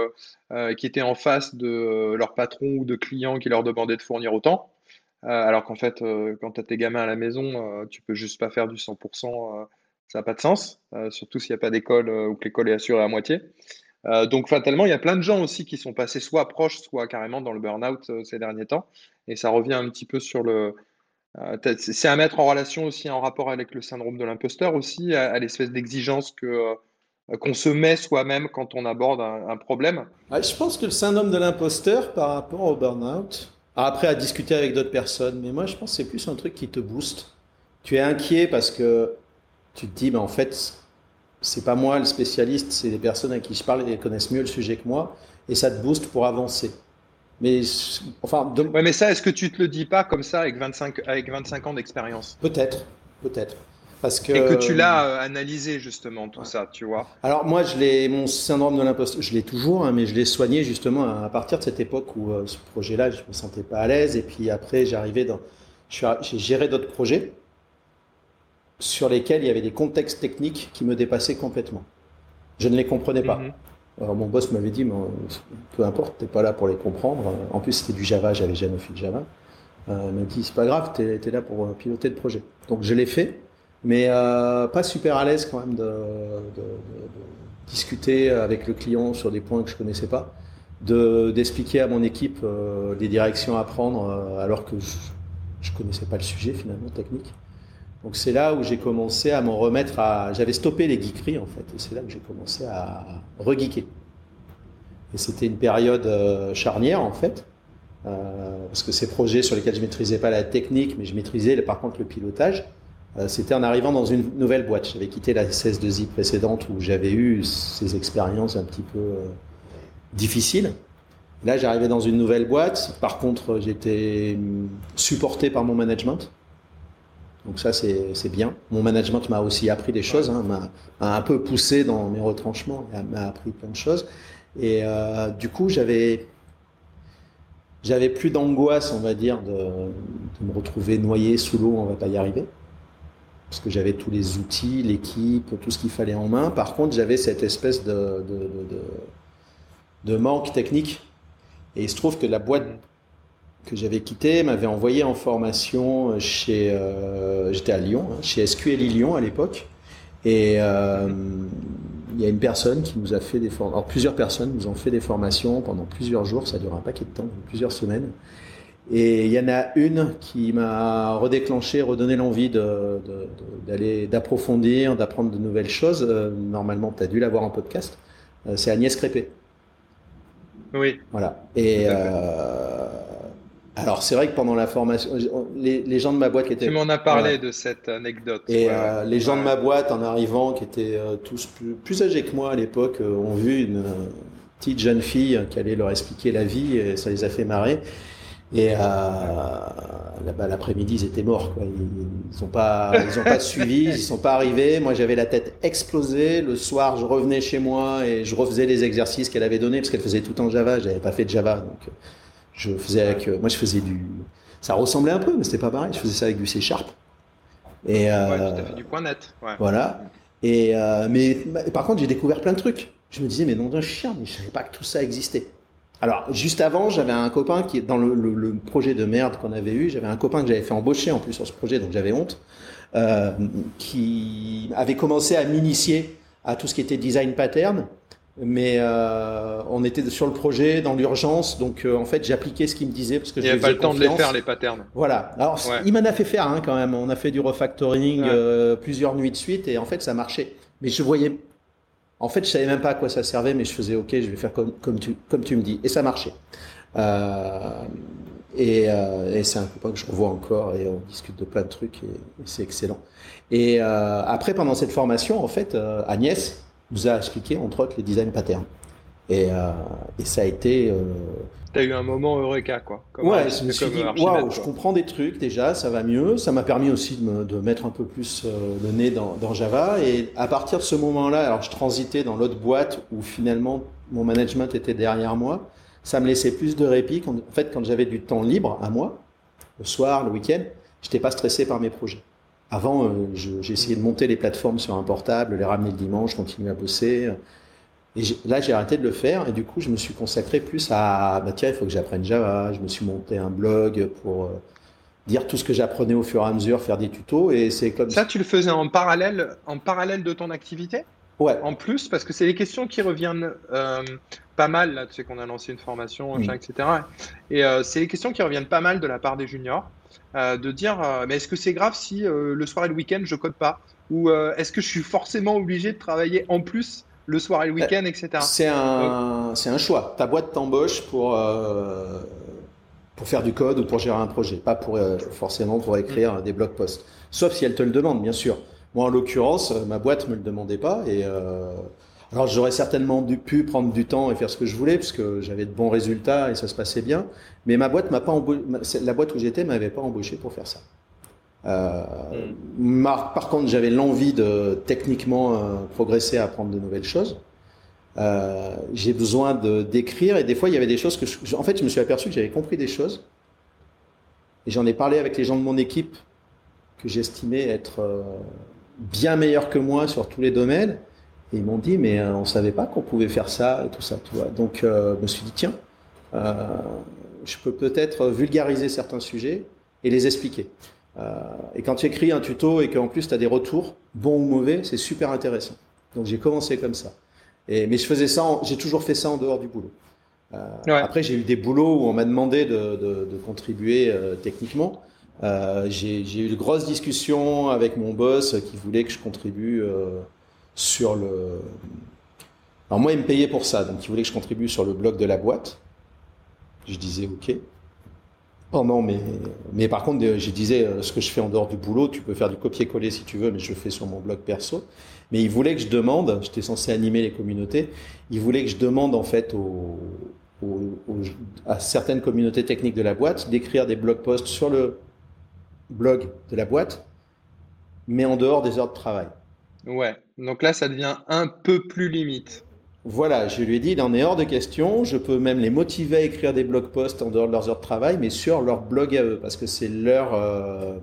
qui étaient en face de leur patron ou de clients qui leur demandaient de fournir autant. alors qu'en fait, quand tu as tes gamins à la maison, tu peux juste pas faire du 100% ça n'a pas de sens, euh, surtout s'il n'y a pas d'école euh, ou que l'école est assurée à moitié. Euh, donc fatalement, il y a plein de gens aussi qui sont passés soit proches, soit carrément dans le burn-out ces derniers temps. Et ça revient un petit peu sur le... c'est à mettre en relation aussi en rapport avec le syndrome de l'imposteur aussi, à, l'espèce d'exigence que qu'on se met soi-même quand on aborde un, problème. je pense que le syndrome de l'imposteur par rapport au burn-out, après à discuter avec d'autres personnes, mais moi je pense que c'est plus un truc qui te booste. Tu es inquiet parce que tu te dis, ben, en fait, c'est pas moi le spécialiste, c'est les personnes à qui je parle, elles connaissent mieux le sujet que moi, et ça te booste pour avancer. Mais enfin, ouais, mais ça, est-ce que tu te le dis pas comme ça avec 25, avec 25 ans d'expérience? Peut-être, peut-être. Parce que, et que tu l'as euh, analysé justement tout ça, tu vois? Alors moi, je l'ai, mon syndrome de l'imposteur, je l'ai toujours, hein, mais je l'ai soigné justement à, partir de cette époque où euh, ce projet-là, je me sentais pas à l'aise, et puis après, j'arrivais dans, j'ai géré d'autres projets, sur lesquels il y avait des contextes techniques qui me dépassaient complètement. Je ne les comprenais pas. Mhm. Mon boss m'avait dit, peu importe, tu n'es pas là pour les comprendre. En plus, c'était du Java, j'avais jamais fait de Java. Euh, il m'a dit, c'est pas grave, tu es, là pour piloter le projet. Donc je l'ai fait, mais euh, pas super à l'aise quand même de, discuter avec le client sur des points que je connaissais pas, d'expliquer à mon équipe euh, les directions à prendre euh, alors que je ne connaissais pas le sujet finalement technique. Donc c'est là où j'ai commencé à m'en remettre à... J'avais stoppé les geekeries en fait, c'est là que j'ai commencé à regeeker. Et c'était une période euh, charnière en fait, euh, parce que ces projets sur lesquels je maîtrisais pas la technique, mais je maîtrisais par contre le pilotage, euh, c'était en arrivant dans une nouvelle boîte. J'avais quitté la 16-2i précédente où j'avais eu ces expériences un petit peu difficiles. Là, j'arrivais dans une nouvelle boîte. Par contre, j'étais hum, supporté par mon management. Donc ça, c'est bien. Mon management m'a aussi appris des choses, hein, m'a un peu poussé dans mes retranchements, m'a appris plein de choses. Et euh, du coup, j'avais j'avais plus d'angoisse, on va dire, de, de, me retrouver noyé sous l'eau, on va pas y arriver. Parce que j'avais tous les outils, l'équipe, tout ce qu'il fallait en main. Par contre, j'avais cette espèce de, de, manque technique. Et il se trouve que la boîte que j'avais quitté m'avait envoyé en formation chez, euh, j'étais à Lyon, hein, chez SQL Lyon à l'époque, et euh, il y a une personne qui nous a fait des formations, alors plusieurs personnes nous ont fait des formations pendant plusieurs jours, ça dure un paquet de temps, plusieurs semaines, et il y en a une qui m'a redéclenché, redonné l'envie d'aller, d'approfondir, d'apprendre de nouvelles choses. Euh, normalement, tu as dû l'avoir en podcast. c'est Agnès Crépé. Oui. Voilà. Et euh, alors c'est vrai que pendant la formation, les, gens de ma boîte qui étaient... Tu m'en as parlé de cette anecdote. Et euh, les gens de ma boîte en arrivant, qui étaient euh, tous plus, âgés que moi à l'époque, euh, ont vu une petite jeune fille qui allait leur expliquer la vie et ça les a fait marrer. Et euh, l'après-midi, ils étaient morts. Quoi. Ils n'ont pas, ils ont pas suivi, ils sont pas arrivés. Moi, j'avais la tête explosée. Le soir, je revenais chez moi et je refaisais les exercices qu'elle avait donnés parce qu'elle faisait tout en Java. J'avais pas fait de Java, donc je faisais avec. moi, je faisais du. Ça ressemblait un peu, mais c'était pas pareil. Je faisais ça avec du C Sharp. Et euh, ouais, tu as fait du point net. Ouais. Voilà. Et euh, mais par contre, j'ai découvert plein de trucs. Je me disais, mais non d'un chien, mais je savais pas que tout ça existait. Alors, juste avant, j'avais un copain qui, dans le, le, projet de merde qu'on avait eu, j'avais un copain que j'avais fait embaucher en plus sur ce projet, donc j'avais honte, euh, qui avait commencé à m'initier à tout ce qui était design pattern. Mais euh, on était sur le projet, dans l'urgence, donc euh, en fait j'appliquais ce qu'il me disait parce que avait pas le temps de les faire les patterns. Voilà. Alors il m'en a fait faire hein, quand même. On a fait du refactoring euh, plusieurs nuits de suite et en fait ça marchait. Mais je voyais en fait, je savais même pas à quoi ça servait, mais je faisais OK, je vais faire comme, comme, tu, comme tu me dis. Et ça marchait. Et, et c'est un copain que je revois encore et on discute de plein de trucs et, c'est excellent. Et après, pendant cette formation, en fait, Agnès nous a expliqué, entre autres, les design patterns. Et, euh, et ça a été euh, T'as eu un moment Eureka, quoi. ouais, je me suis dit, waouh, je comprends des trucs déjà, ça va mieux. Ça m'a permis aussi de, me, de, mettre un peu plus euh, le nez dans, dans, Java. Et à partir de ce moment-là, alors je transitais dans l'autre boîte où finalement mon management était derrière moi. Ça me laissait plus de répit. en fait, quand j'avais du temps libre à moi, le soir, le week-end, j'étais pas stressé par mes projets. Avant, euh, j'essayais de monter les plateformes sur un portable, les ramener le dimanche, continuer à bosser. Et là, j'ai arrêté de le faire et du coup, je me suis consacré plus à, bah tiens, il faut que j'apprenne Java. Je me suis monté un blog pour euh, dire tout ce que j'apprenais au fur et à mesure, faire des tutos et c'est comme ça. tu le faisais en parallèle, en parallèle de ton activité? Ouais. En plus, parce que c'est des questions qui reviennent euh, pas mal. Là, tu sais qu'on a lancé une formation, mm. etc. Et euh, c'est des questions qui reviennent pas mal de la part des juniors, euh, de dire, mais est-ce que c'est grave si le soir et le week-end je code pas, ou est-ce que je suis forcément obligé de travailler en plus le soir et le week-end, etc. C'est un, c'est un choix. Ta boîte t'embauche pour, pour faire du code ou pour gérer un projet, pas pour, forcément pour écrire mm. des blog posts. Sauf si elle te le demande, bien sûr. Moi, en l'occurrence, ma boîte me le demandait pas et euh, alors j'aurais certainement dû, pu prendre du temps et faire ce que je voulais parce que j'avais de bons résultats et ça se passait bien. Mais ma boîte m'a pas embauché, la boîte où j'étais m'avait pas embauché pour faire ça. Euh, mm. par contre, j'avais l'envie de techniquement euh, progresser, à apprendre de nouvelles choses. Euh, j'ai besoin de d'écrire et des fois il y avait des choses que je, en fait je me suis aperçu que j'avais compris des choses et j'en ai parlé avec les gens de mon équipe que j'estimais être euh, bien meilleurs que moi sur tous les domaines et ils m'ont dit mais euh, on savait pas qu'on pouvait faire ça et tout ça tu vois donc je me suis dit tiens je peux peut-être vulgariser certains sujets et les expliquer euh, et quand tu écris un tuto et qu'en plus tu as des retours, bons ou mauvais, c'est super intéressant. Donc j'ai commencé comme ça. Et, mais je faisais ça, j'ai toujours fait ça en dehors du boulot. Euh, Après, j'ai eu des boulots où on m'a demandé de, de, de contribuer euh, techniquement. Euh, j'ai eu de grosses discussions avec mon boss qui voulait que je contribue euh, sur le. Alors moi, il me payait pour ça, donc il voulait que je contribue sur le blog de la boîte. Je disais OK. Oh non, mais, par contre, euh, je disais, ce que je fais en dehors du boulot, tu peux faire du copier-coller si tu veux, mais je le fais sur mon blog perso. Mais il voulait que je demande, j'étais censé animer les communautés, il voulait que je demande en fait à certaines communautés techniques de la boîte d'écrire des blog posts sur le blog de la boîte, mais en dehors des heures de travail. Ouais, donc là, ça devient un peu plus limite. Voilà, je lui ai dit, il en est hors de question. Je peux même les motiver à écrire des blog posts en dehors de leurs heures de travail, mais sur leur blog à eux, parce que c'est leur euh,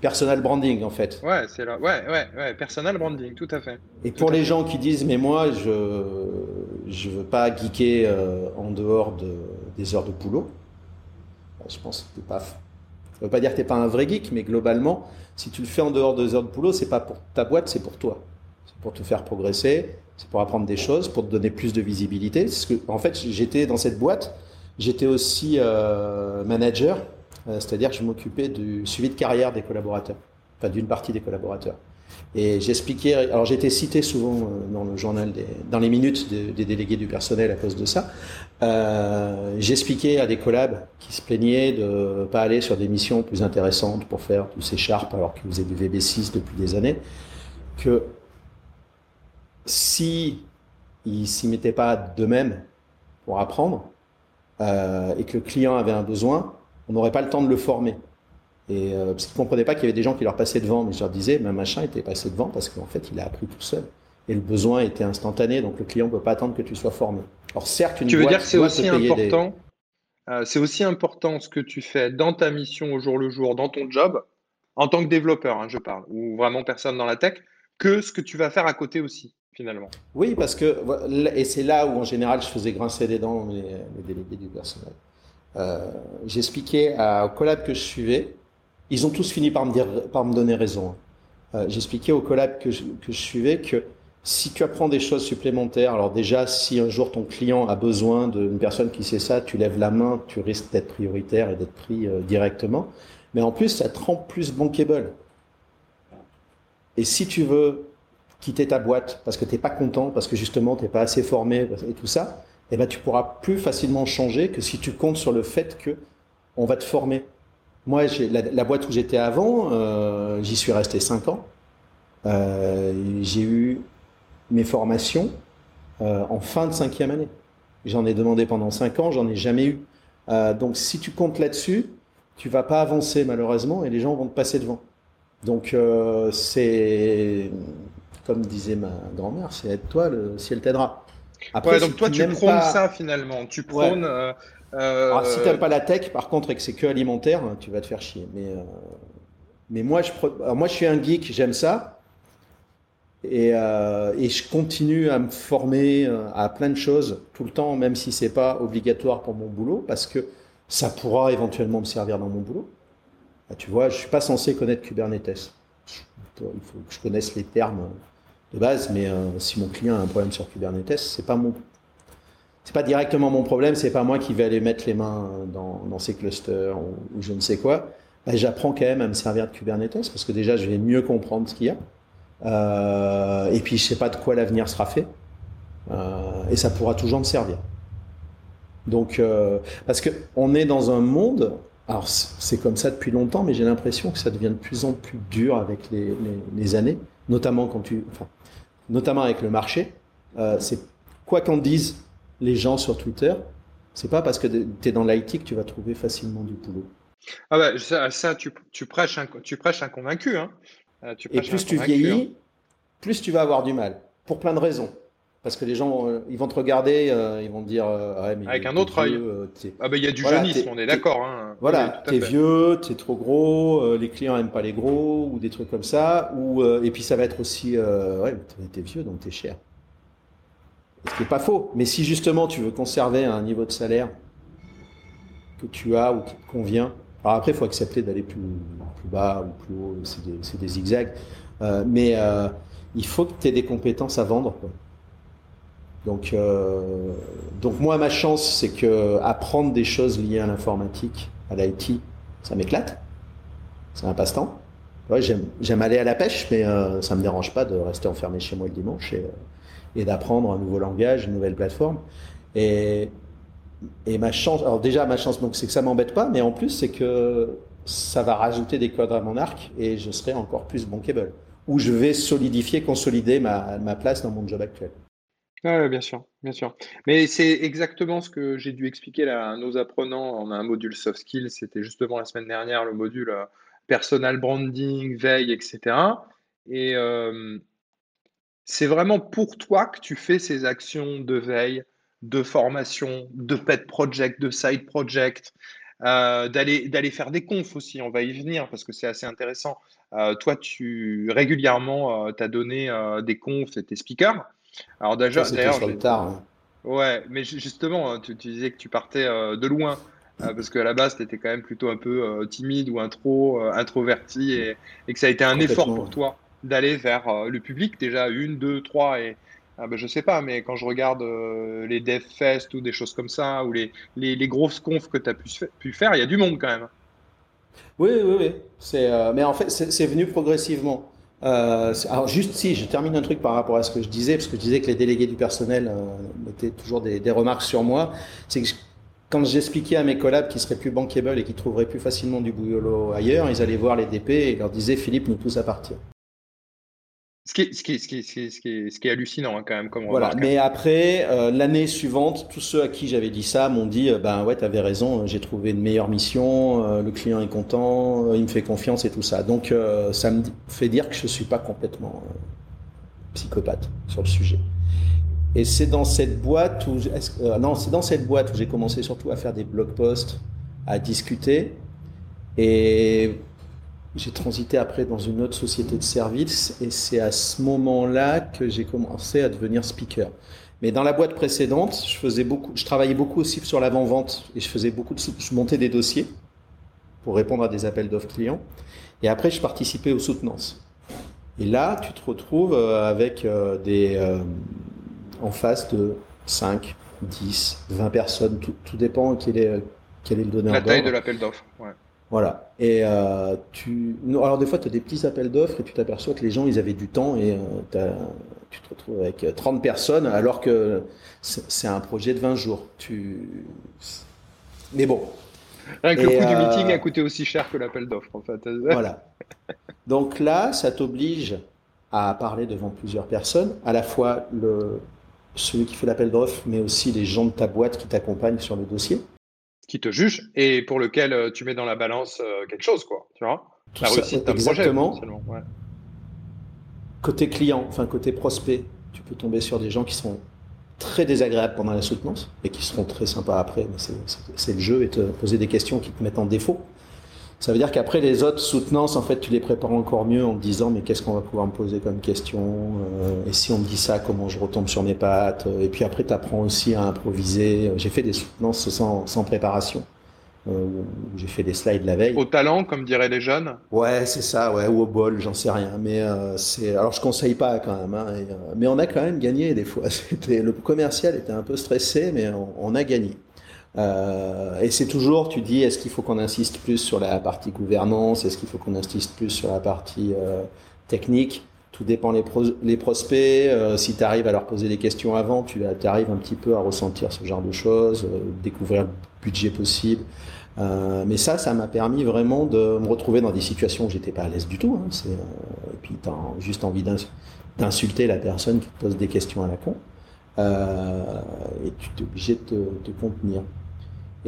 personal branding en fait. Ouais, c'est leur, ouais, ouais, ouais, personal branding, tout à fait. Et pour les gens qui disent, mais moi, je je veux pas geeker euh, en dehors de, des heures de boulot. Je pense que pas. Ça veut pas dire que t'es pas un vrai geek, mais globalement, si tu le fais en dehors des heures de boulot, c'est pas pour ta boîte, c'est pour toi. C'est pour te faire progresser c'est pour apprendre des choses, pour te donner plus de visibilité. En fait, j'étais dans cette boîte, j'étais aussi euh, manager, euh, c'est-à-dire que je m'occupais du suivi de carrière des collaborateurs, enfin d'une partie des collaborateurs. Et j'expliquais, alors j'étais cité souvent euh, dans le journal, des, dans les minutes des, délégués du personnel à cause de ça. Euh, j'expliquais à des collabs qui se plaignaient de pas aller sur des missions plus intéressantes pour faire du C Sharp alors qu'ils faisaient du VB6 depuis des années, que si ils s'y mettaient pas d'eux-mêmes pour apprendre euh, et que le client avait un besoin, on n'aurait pas le temps de le former. Et euh, parce qu'ils comprenaient pas qu'il y avait des gens qui leur passaient devant, mais je leur disais, mais machin était passé devant parce qu'en fait, il a appris tout seul. Et le besoin était instantané, donc le client ne peut pas attendre que tu sois formé. Alors certes, une tu veux dire que c'est aussi important. Euh, c'est aussi important ce que tu fais dans ta mission au jour le jour, dans ton job, en tant que développeur, hein, je parle, ou vraiment personne dans la tech, que ce que tu vas faire à côté aussi, finalement. Oui, parce que, et c'est là où en général je faisais grincer des dents les, délégués du personnel. Euh, J'expliquais au collab que je suivais, ils ont tous fini par me, dire, par me donner raison. Euh, J'expliquais au collab que je, suivais que si tu apprends des choses supplémentaires, alors déjà, si un jour ton client a besoin d'une personne qui sait ça, tu lèves la main, tu risques d'être prioritaire et d'être pris euh, directement. Mais en plus, ça te rend plus bankable. Et si tu veux quitter ta boîte parce que tu n'es pas content, parce que justement tu n'es pas assez formé et tout ça, eh ben, tu pourras plus facilement changer que si tu comptes sur le fait que on va te former. Moi, la, la boîte où j'étais avant, euh, j'y suis resté 5 ans. Euh, j'ai eu mes formations euh, en fin de cinquième année. J'en ai demandé pendant 5 ans, j'en ai jamais eu. Donc si tu comptes là-dessus, tu vas pas avancer malheureusement et les gens vont te passer devant. Donc c'est comme disait ma grand-mère, c'est aide-toi, le ciel t'aidera. Après, donc toi tu prônes ça finalement, tu prônes. Euh, Alors, si t'aimes pas la tech, par contre, et que c'est que alimentaire, tu vas te faire chier. Mais euh, moi je moi je suis un geek, j'aime ça. Et, et, je continue à me former à plein de choses tout le temps, même si c'est pas obligatoire pour mon boulot, parce que ça pourra éventuellement me servir dans mon boulot. Ah, tu vois, je suis pas censé connaître Kubernetes. Il faut que je connaisse les termes de base, mais euh, si mon client a un problème sur Kubernetes, c'est pas mon, c'est pas directement mon problème, c'est pas moi qui vais aller mettre les mains dans, dans ces clusters ou, je ne sais quoi. Bah, j'apprends quand même à me servir de Kubernetes parce que déjà je vais mieux comprendre ce qu'il y a. Euh, et puis je sais pas de quoi l'avenir sera fait. Euh, et ça pourra toujours me servir. Donc, euh, parce que on est dans un monde alors c'est comme ça depuis longtemps, mais j'ai l'impression que ça devient de plus en plus dur avec les, années, notamment quand tu, enfin, notamment avec le marché. Euh, c'est quoi qu'en disent les gens sur Twitter, c'est pas parce que tu es dans l'IT que tu vas trouver facilement du boulot. Ah bah ça, ça tu, tu, prêches un, tu prêches un convaincu. Hein. Euh, Et plus tu vieillis, hein. plus tu vas avoir du mal, pour plein de raisons. Parce que les gens, euh, ils vont te regarder, euh, ils vont te dire. Euh, Avec un autre œil. ah, ben il y a du jeunisme, on est d'accord. Hein. Voilà, t'es vieux, t'es trop gros, les clients aiment pas les gros, ou des trucs comme ça. Ou, et puis ça va être aussi. ouais, t'es vieux, donc t'es cher. Ce qui n'est pas faux. Mais si justement tu veux conserver un niveau de salaire que tu as ou qui te convient, alors après, il faut accepter d'aller plus, bas ou plus haut, c'est des, zigzags. mais il faut que tu aies des compétences à vendre. Donc, euh, donc moi, ma chance, c'est que apprendre des choses liées à l'informatique, à l'IT, ça m'éclate. C'est un passe-temps. J'aime aller à la pêche, mais euh, ça me dérange pas de rester enfermé chez moi le dimanche et d'apprendre un nouveau langage, une nouvelle plateforme. Et, et ma chance, alors déjà ma chance, donc c'est que ça m'embête pas, mais en plus c'est que ça va rajouter des cordes à mon arc et je serai encore plus bankable. Ou je vais solidifier, consolider ma, ma place dans mon job actuel. Oui, bien sûr, bien sûr. Mais c'est exactement ce que j'ai dû expliquer à nos apprenants. On a un module soft skills, c'était justement la semaine dernière le module euh, personal branding, veille, etc. Et c'est vraiment pour toi que tu fais ces actions de veille, de formation, de pet project, de side project, euh, d'aller d'aller faire des confs aussi. On va y venir parce que c'est assez intéressant. toi, tu régulièrement, tu as donné des confs et tes speakers. Alors d'ailleurs, le tard. Hein. Ouais, mais justement, hein, tu, disais que tu partais euh, de loin. Euh, parce qu'à la base, tu étais quand même plutôt un peu euh, timide ou intro, introverti et, que ça a été un effort pour toi d'aller vers le public, déjà une, deux, trois et ah ben, je sais pas, mais quand je regarde les DevFest ou des choses comme ça, ou les, les, les grosses confs que tu as pu, pu faire, il y a du monde quand même. Oui, oui, oui. mais en fait, c'est venu progressivement. Euh, alors juste si je termine un truc par rapport à ce que je disais, parce que je disais que les délégués du personnel euh, mettaient toujours des, des, remarques sur moi, c'est que quand j'expliquais à mes collabs qu'ils seraient plus bankable et qu'ils trouveraient plus facilement du boulot ailleurs, ils allaient voir les DP et leur disaient Philippe nous tous à partir. Ce qui est, ce qui est, ce qui est, ce qui est, ce qui est, ce qui est hallucinant hein, quand même comme Voilà. remarque. Mais après, euh, l'année suivante, tous ceux à qui j'avais dit ça m'ont dit, euh, ben ouais, t'avais raison, euh, j'ai trouvé une meilleure mission, euh, le client est content, il me fait confiance et tout ça. Donc ça me fait dire que je suis pas complètement psychopathe sur le sujet. Et c'est dans cette boîte où, non, c'est dans cette boîte où j'ai commencé surtout à faire des blog posts, à discuter, et j'ai transité après dans une autre société de services, et c'est à ce moment-là que j'ai commencé à devenir speaker. Mais dans la boîte précédente, je faisais beaucoup, je travaillais beaucoup aussi sur l'avant-vente, et je faisais beaucoup de, je montais des dossiers pour répondre à des appels d'offres clients, et après je participais aux soutenances. Et là, tu te retrouves euh, avec euh, des euh, en face de 5, 10, 20 personnes, tout, tout dépend quel est, quel est le donneur La taille de l'appel d'offres. Ouais. Voilà. Et euh, tu. non, alors des fois, tu as des petits appels d'offres et tu t'aperçois que les gens, ils avaient du temps et euh, tu te retrouves avec euh, 30 personnes alors que c'est un projet de 20 jours. Tu. Mais bon, Rien que le coût du euh, meeting a coûté aussi cher que l'appel d'offres en fait. voilà. Donc là, ça t'oblige à parler devant plusieurs personnes, à la fois le, celui qui fait l'appel d'offres, mais aussi les gens de ta boîte qui t'accompagnent sur le dossier. Qui te juge et pour lequel euh, tu mets dans la balance euh, quelque chose quoi. Tu vois. Tout La ça- réussite d'un projet exactement. potentiellement. Ouais. Côté client, enfin côté prospect, tu peux tomber sur des gens qui sont très désagréables pendant la soutenance et qui seront très sympas après. C'est le jeu et te poser des questions qui te mettent en défaut. Ça veut dire qu'après les autres soutenances, en fait, tu les prépares encore mieux en te disant mais qu'est-ce qu'on va pouvoir me poser comme question euh, Et si on me dit ça, comment je retombe sur mes pattes Et puis après, tu apprends aussi à improviser. J'ai fait des soutenances sans, sans préparation. euh, J'ai fait des slides la veille. Au talent, comme diraient les jeunes? Ouais, c'est ça, ouais, ou au bol, j'en sais rien. Mais euh, c'est, alors je conseille pas quand même. hein, et, euh, mais on a quand même gagné des fois. C'était le commercial était un peu stressé, mais on, on a gagné. Euh, et c'est toujours, tu dis, est-ce qu'il faut qu'on insiste plus sur la partie gouvernance Est-ce qu'il faut qu'on insiste plus sur la partie euh, technique? Tout dépend les, pros- les prospects. euh, si tu arrives à leur poser des questions avant, tu arrives un petit peu à ressentir ce genre de choses, découvrir le budget possible. Mais ça, ça m'a permis vraiment de me retrouver dans des situations où j'étais pas à l'aise du tout. Hein. Et puis tu as juste envie d'ins- d'insulter la personne qui te pose des questions à la con. Et tu t'es obligé de te contenir.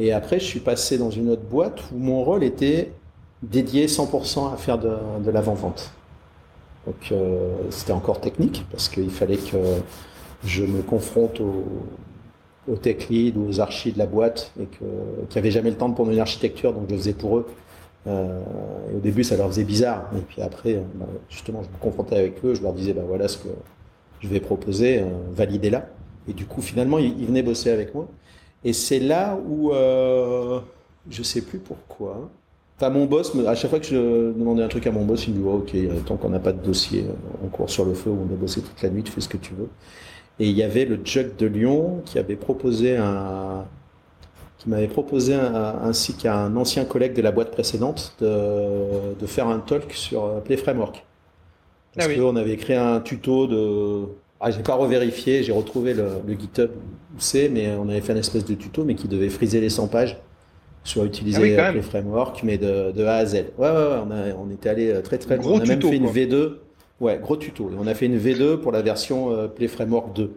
Et après, je suis passé dans une autre boîte où mon rôle était dédié 100% à faire de, l'avant-vente. Donc euh, c'était encore technique parce qu'il fallait que je me confronte aux, aux tech leads ou aux archis de la boîte et que, qui n'avaient jamais le temps de prendre une architecture, donc je le faisais pour eux. Euh, et au début, ça leur faisait bizarre. Et puis après, euh, bah, justement, je me confrontais avec eux, je leur disais, bah voilà ce que je vais proposer, validez-la. Et du coup, finalement, ils venaient bosser avec moi. Et c'est là où, euh, je sais plus pourquoi. Enfin, mon boss, à chaque fois que je demandais un truc à mon boss, il me dit, ouais, ok, euh, tant qu'on n'a pas de dossier, euh, on court sur le feu, on a bossé toute la nuit, tu fais ce que tu veux. Et il y avait le Jug de Lyon qui avait proposé un, qui m'avait proposé un- ainsi qu'un ancien collègue de la boîte précédente de, de faire un talk sur euh, Play Framework. Parce Ah oui. qu'on avait créé un tuto de. Ah, j'ai pas revérifié, j'ai retrouvé le, le GitHub où c'est, mais on avait fait un espèce de tuto, mais qui devait friser les 100 pages sur utiliser Ah oui, euh. Play Framework, mais de, de A à Z. Ouais, ouais, ouais, on, a- on était allé euh, très très loin. On a même fait une quoi. V2. Ouais, gros tuto. On a fait une V2 pour la version euh, Play Framework 2.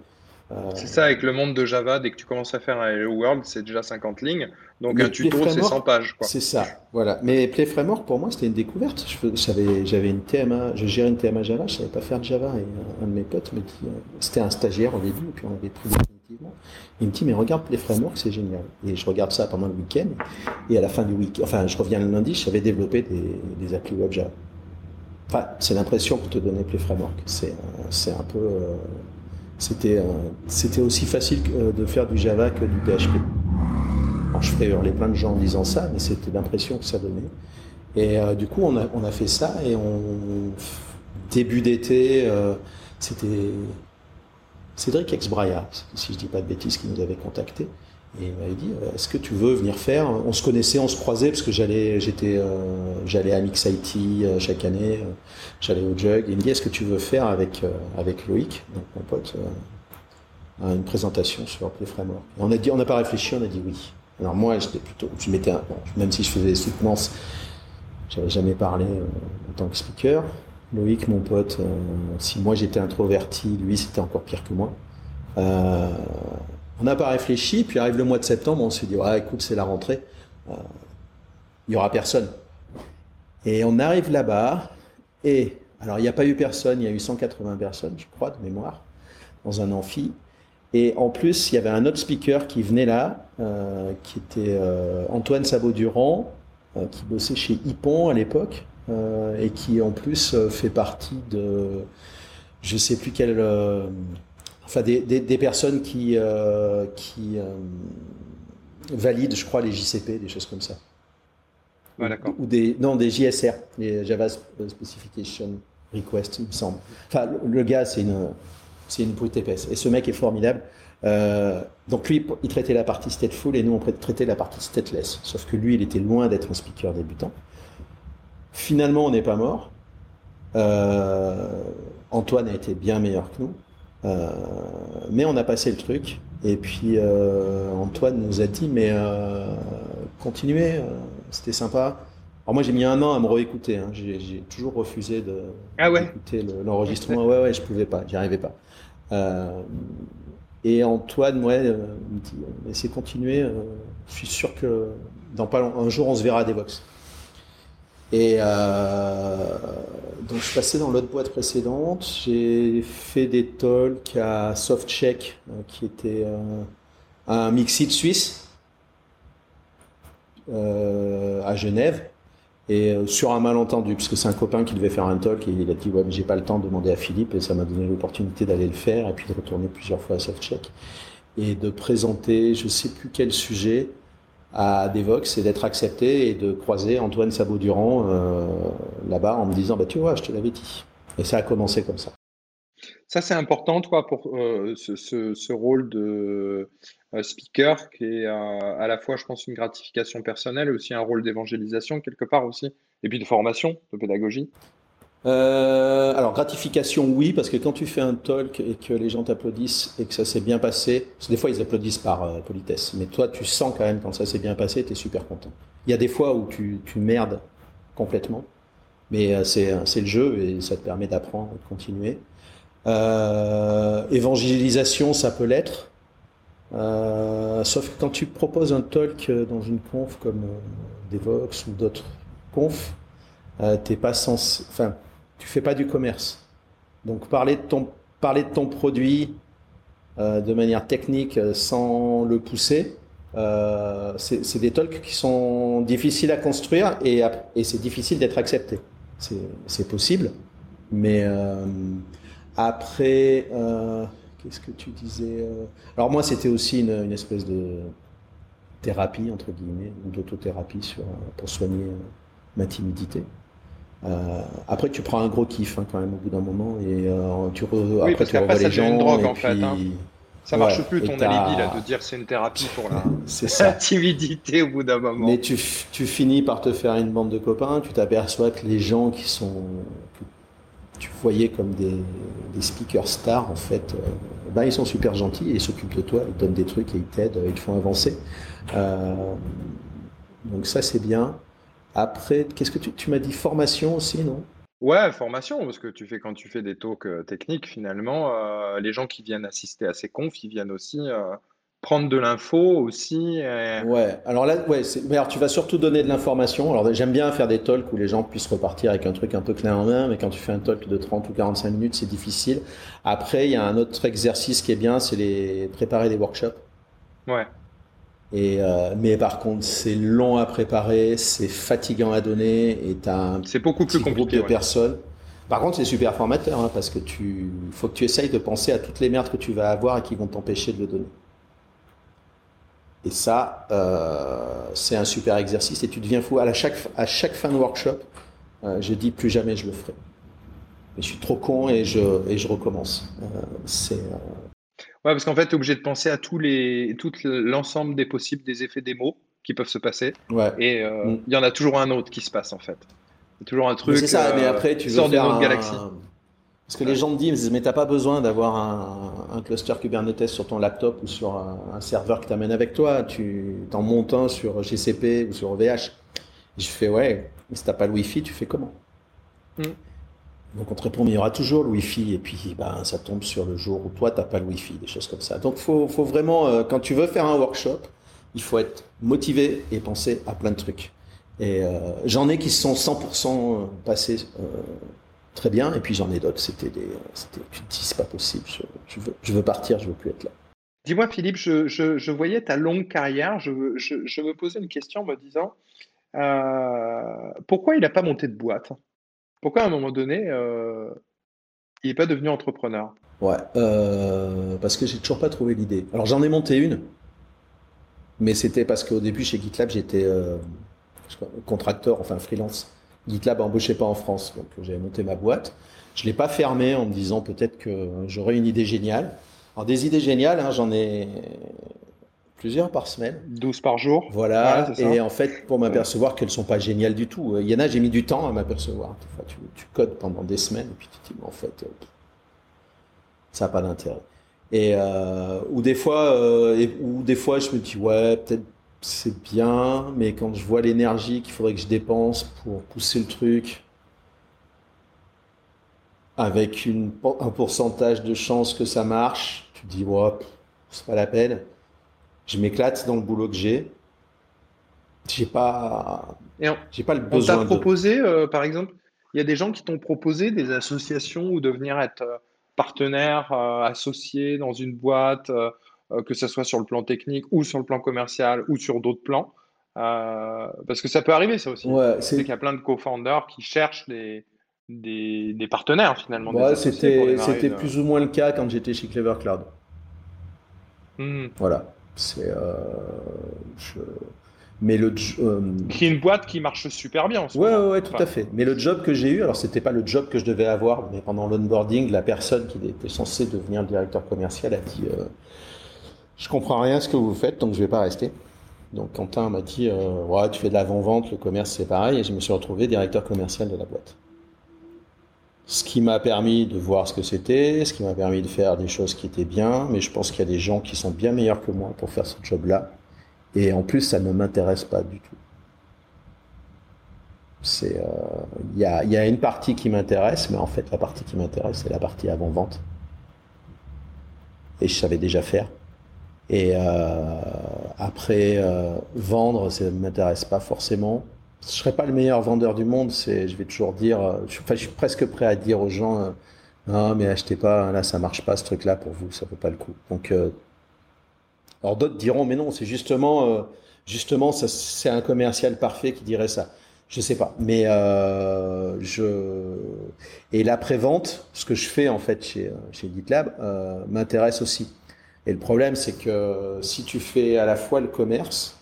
Euh, C'est ça avec le monde de Java, dès que tu commences à faire un Hello World, c'est déjà 50 lignes. Donc Mais un tuto, c'est Framework, 100 pages. C'est ça, voilà. Mais Play Framework, pour moi, c'était une découverte. J'avais, j'avais une TMA, je gérais une TMA Java, je savais pas faire de Java. Et euh, un de mes potes me dit, euh, c'était un stagiaire au début, et puis on avait pris définitivement. Il me dit, mais regarde Play Framework, c'est génial. Et je regarde ça pendant le week-end. Et à la fin du week enfin, je reviens le lundi, je savais développer des, des applis web Java. Enfin, c'est l'impression que te donnait Play Framework. C'est, c'est un peu, euh, c'était, c'était aussi facile euh, de faire du Java que du PHP. Alors, je ferais hurler plein de gens en disant ça, mais c'était l'impression que ça donnait. Et euh, du coup, on a, on a fait ça et on début d'été, euh, c'était Cédric Exbraya, si je dis pas de bêtises, qui nous avait contacté. Et il m'avait dit, euh, est-ce que tu veux venir faire? On se connaissait, on se croisait parce que j'allais, euh, à Mix IT euh, chaque année, j'allais au Jug. Il me dit, est-ce que tu veux faire avec avec Loïc, donc mon pote, une présentation sur Play Framework On a dit, on n'a pas réfléchi, on a dit oui. Alors moi, j'étais plutôt, je même si je faisais des soutenances, j'avais jamais parlé en tant que speaker. Loïc, mon pote, si moi j'étais introverti, lui c'était encore pire que moi. On n'a pas réfléchi, puis arrive le mois de septembre, on s'est dit, ouais, écoute, c'est la rentrée, il n'y aura personne. Et on arrive là-bas, et alors il n'y a pas eu personne, il y a eu 180 personnes, je crois, de mémoire, dans un amphi. Et en plus, il y avait un autre speaker qui venait là, euh, qui était euh, Antoine Sabot-Durand, euh, qui bossait chez Ipon à l'époque, et qui en plus fait partie de, je sais plus quelle, enfin des, des, personnes qui, qui valident, je crois, les JCP, des choses comme ça. ou des, non, des JSR, les Java Specification Request, il me semble. Enfin, le gars, c'est une c'est une brute épaisse. Et ce mec est formidable. Euh, donc lui, il traitait la partie stateful et nous, on traitait la partie stateless. Sauf que lui, il était loin d'être un speaker débutant. Finalement, on n'est pas mort. Euh, Antoine a été bien meilleur que nous. Euh, mais on a passé le truc. Et puis Antoine nous a dit, mais continuez, c'était sympa. Alors moi j'ai mis un an à me réécouter, hein. j'ai toujours refusé de ah l'enregistrement. ouais ouais, je pouvais pas, j'y arrivais pas. Euh, et Antoine, ouais, euh, me dit, essayer de continuer. Euh, je suis sûr que dans pas un jour, on se verra à Devox. Et donc, je suis passé dans l'autre boîte précédente. J'ai fait des talks à Softcheck, qui était un Mixit suisse, à Genève. Et euh, sur un malentendu, puisque c'est un copain qui devait faire un talk, et il a dit ouais mais j'ai pas le temps de demander à Philippe, et ça m'a donné l'opportunité d'aller le faire, et puis de retourner plusieurs fois à Softcheck, et de présenter je sais plus quel sujet à Devox, et d'être accepté, et de croiser Antoine Sabot-Durand euh, là-bas en me disant bah tu vois, je te l'avais dit. Et ça a commencé comme ça. Ça, c'est important, toi, pour euh, ce, ce, rôle de euh, speaker, qui est à la fois, je pense, une gratification personnelle et aussi un rôle d'évangélisation, quelque part aussi, et puis de formation, de pédagogie. Alors, gratification, oui, parce que quand tu fais un talk et que les gens t'applaudissent et que ça s'est bien passé, parce que des fois ils applaudissent par politesse, mais toi tu sens quand même quand ça s'est bien passé, tu es super content. Il y a des fois où tu, merdes complètement, mais c'est le jeu et ça te permet d'apprendre de continuer. Euh, évangélisation, ça peut l'être. Euh, sauf que quand tu proposes un talk dans une conf comme euh, Devox ou d'autres confs, t'es pas censé, tu fais pas du commerce. Donc parler de ton, parler de ton produit de manière technique sans le pousser, c'est des talks qui sont difficiles à construire et, et c'est difficile d'être accepté. C'est possible, mais après, euh, qu'est-ce que tu disais euh Alors moi, c'était aussi une, espèce de thérapie, entre guillemets, d'autothérapie pour soigner euh, ma timidité. Après, tu prends un gros kiff hein, quand même au bout d'un moment et tu re, après tu revois les gens. Une drogue, en fait, hein. Ça marche plus ton alibi là, de dire c'est une thérapie pour la, timidité au bout d'un moment. Mais tu, tu, finis par te faire une bande de copains, tu t'aperçois que les gens qui sont tu voyais comme des, speakers stars, en fait, euh, ben, ils sont super gentils, ils s'occupent de toi, ils te donnent des trucs et ils t'aident, ils te font avancer. Euh, donc ça, c'est bien. Après, qu'est-ce que tu, tu m'as dit Formation aussi, non? Ouais, formation, parce que tu fais quand tu fais des talks euh, techniques, finalement, les gens qui viennent assister à ces confs, ils viennent aussi prendre de l'info aussi. Ouais, alors là, ouais, mais alors tu vas surtout donner de l'information. Alors j'aime bien faire des talks où les gens puissent repartir avec un truc un peu clé en main, mais quand tu fais un talk de 30 ou 45 minutes, c'est difficile. Après, il y a un autre exercice qui est bien, c'est les préparer des workshops. Ouais. Et euh, mais par contre, c'est long à préparer, c'est fatigant à donner, et tu as un c'est beaucoup plus compliqué, de personnes. Par contre, c'est super formateur, hein, parce que tu faut que tu essayes de penser à toutes les merdes que tu vas avoir et qui vont t'empêcher de le donner. Et ça, euh, c'est un super exercice et tu deviens fou. À chaque, à chaque fin de workshop, euh, je dis plus jamais je le ferai. Mais je suis trop con et je, et je recommence. Euh, c'est. Ouais, parce qu'en fait, tu es obligé de penser à tous les, tout l'ensemble des possibles des effets des mots qui peuvent se passer. Ouais. Et mm. il y en a toujours un autre qui se passe en fait. C'est toujours un truc. C'est ça, mais après, tu sors d'une autre galaxie. Parce que les gens me disent, mais t'as pas besoin d'avoir un, cluster Kubernetes sur ton laptop ou sur un, serveur que tu amènes avec toi. Tu t'en montes un sur GCP ou sur OVH. Je fais, ouais, mais si t'as pas le Wi-Fi, tu fais comment? Mm. Donc on te répond, mais il y aura toujours le Wi-Fi, et puis ben, ça tombe sur le jour où toi, tu n'as pas le Wi-Fi, des choses comme ça. Donc faut, faut vraiment, euh, quand tu veux faire un workshop, il faut être motivé et penser à plein de trucs. Et euh, j'en ai qui sont 100% passés euh, très bien, et puis j'en ai d'autres, c'était des, tu te dis, c'est pas possible, je, veux, partir, je veux plus être là. Dis-moi Philippe, je, voyais ta longue carrière, je me posais une question en me disant, pourquoi il n'a pas monté de boîte? Pourquoi à un moment donné, euh, il n'est pas devenu entrepreneur? Ouais, euh, parce que j'ai toujours pas trouvé l'idée. Alors j'en ai monté une, mais c'était parce qu'au début chez GitLab j'étais euh, contracteur, enfin freelance. GitLab embauchait pas en France, donc j'avais monté ma boîte. Je l'ai pas fermée en me disant peut-être que j'aurais une idée géniale. Alors des idées géniales, hein, j'en ai plusieurs par semaine. 12 par jour. Voilà, et en fait, pour m'apercevoir qu'elles sont pas géniales du tout. Il y en a, j'ai mis du temps à m'apercevoir. Tu, tu, codes pendant des semaines, et puis tu te dis, en fait, euh, ça n'a pas d'intérêt. Et euh, ou des fois, euh, ou des fois, je me dis, ouais, peut-être c'est bien, mais quand je vois l'énergie qu'il faudrait que je dépense pour pousser le truc, avec une, un pourcentage de chance que ça marche, tu te dis, ouais, c'est pas la peine je m'éclate dans le boulot que j'ai. J'ai pas, j'ai pas le besoin. On t'a proposé, euh, par exemple, il y a des gens qui t'ont proposé des associations ou de venir être euh, partenaire, euh, associé dans une boîte, que ce soit sur le plan technique ou sur le plan commercial ou sur d'autres plans. parce que ça peut arriver, ça aussi. Ouais, c'est qu'il y a plein de co-founders qui cherchent des, des, des partenaires finalement. Ouais, c'était plus ou moins le cas quand j'étais chez Clever Cloud. Hmm. Voilà. C'est, euh, Mais le euh, qui est une boîte qui marche super bien. En ce ouais, ouais, tout à fait. Mais le job que j'ai eu, alors c'était pas le job que je devais avoir, mais pendant l'onboarding, la personne qui était censée devenir le directeur commercial a dit euh, Je comprends rien à ce que vous faites, donc je vais pas rester. Donc Quentin m'a dit Ouais, tu fais de l'avant-vente, le commerce c'est pareil, et je me suis retrouvé directeur commercial de la boîte ce qui m'a permis de voir ce que c'était, ce qui m'a permis de faire des choses qui étaient bien, mais je pense qu'il y a des gens qui sont bien meilleurs que moi pour faire ce job-là. Et en plus, ça ne m'intéresse pas du tout. C'est, euh, il y, a, y, a, une partie qui m'intéresse, mais en fait, la partie qui m'intéresse, c'est la partie avant-vente. Et je savais déjà faire. Et euh, après, euh, vendre, ça ne m'intéresse pas forcément je serais pas le meilleur vendeur du monde. Je vais toujours dire, euh, je, enfin, je suis presque prêt à dire aux gens, euh, non mais achetez pas, là ça marche pas ce truc-là pour vous, ça vaut pas le coup. Donc, euh, alors d'autres diront, mais non, c'est justement, justement, ça, c'est un commercial parfait qui dirait ça. Je sais pas, mais je et l'après-vente, ce que je fais en fait chez chez GitLab, m'intéresse aussi. Et le problème, c'est que si tu fais à la fois le commerce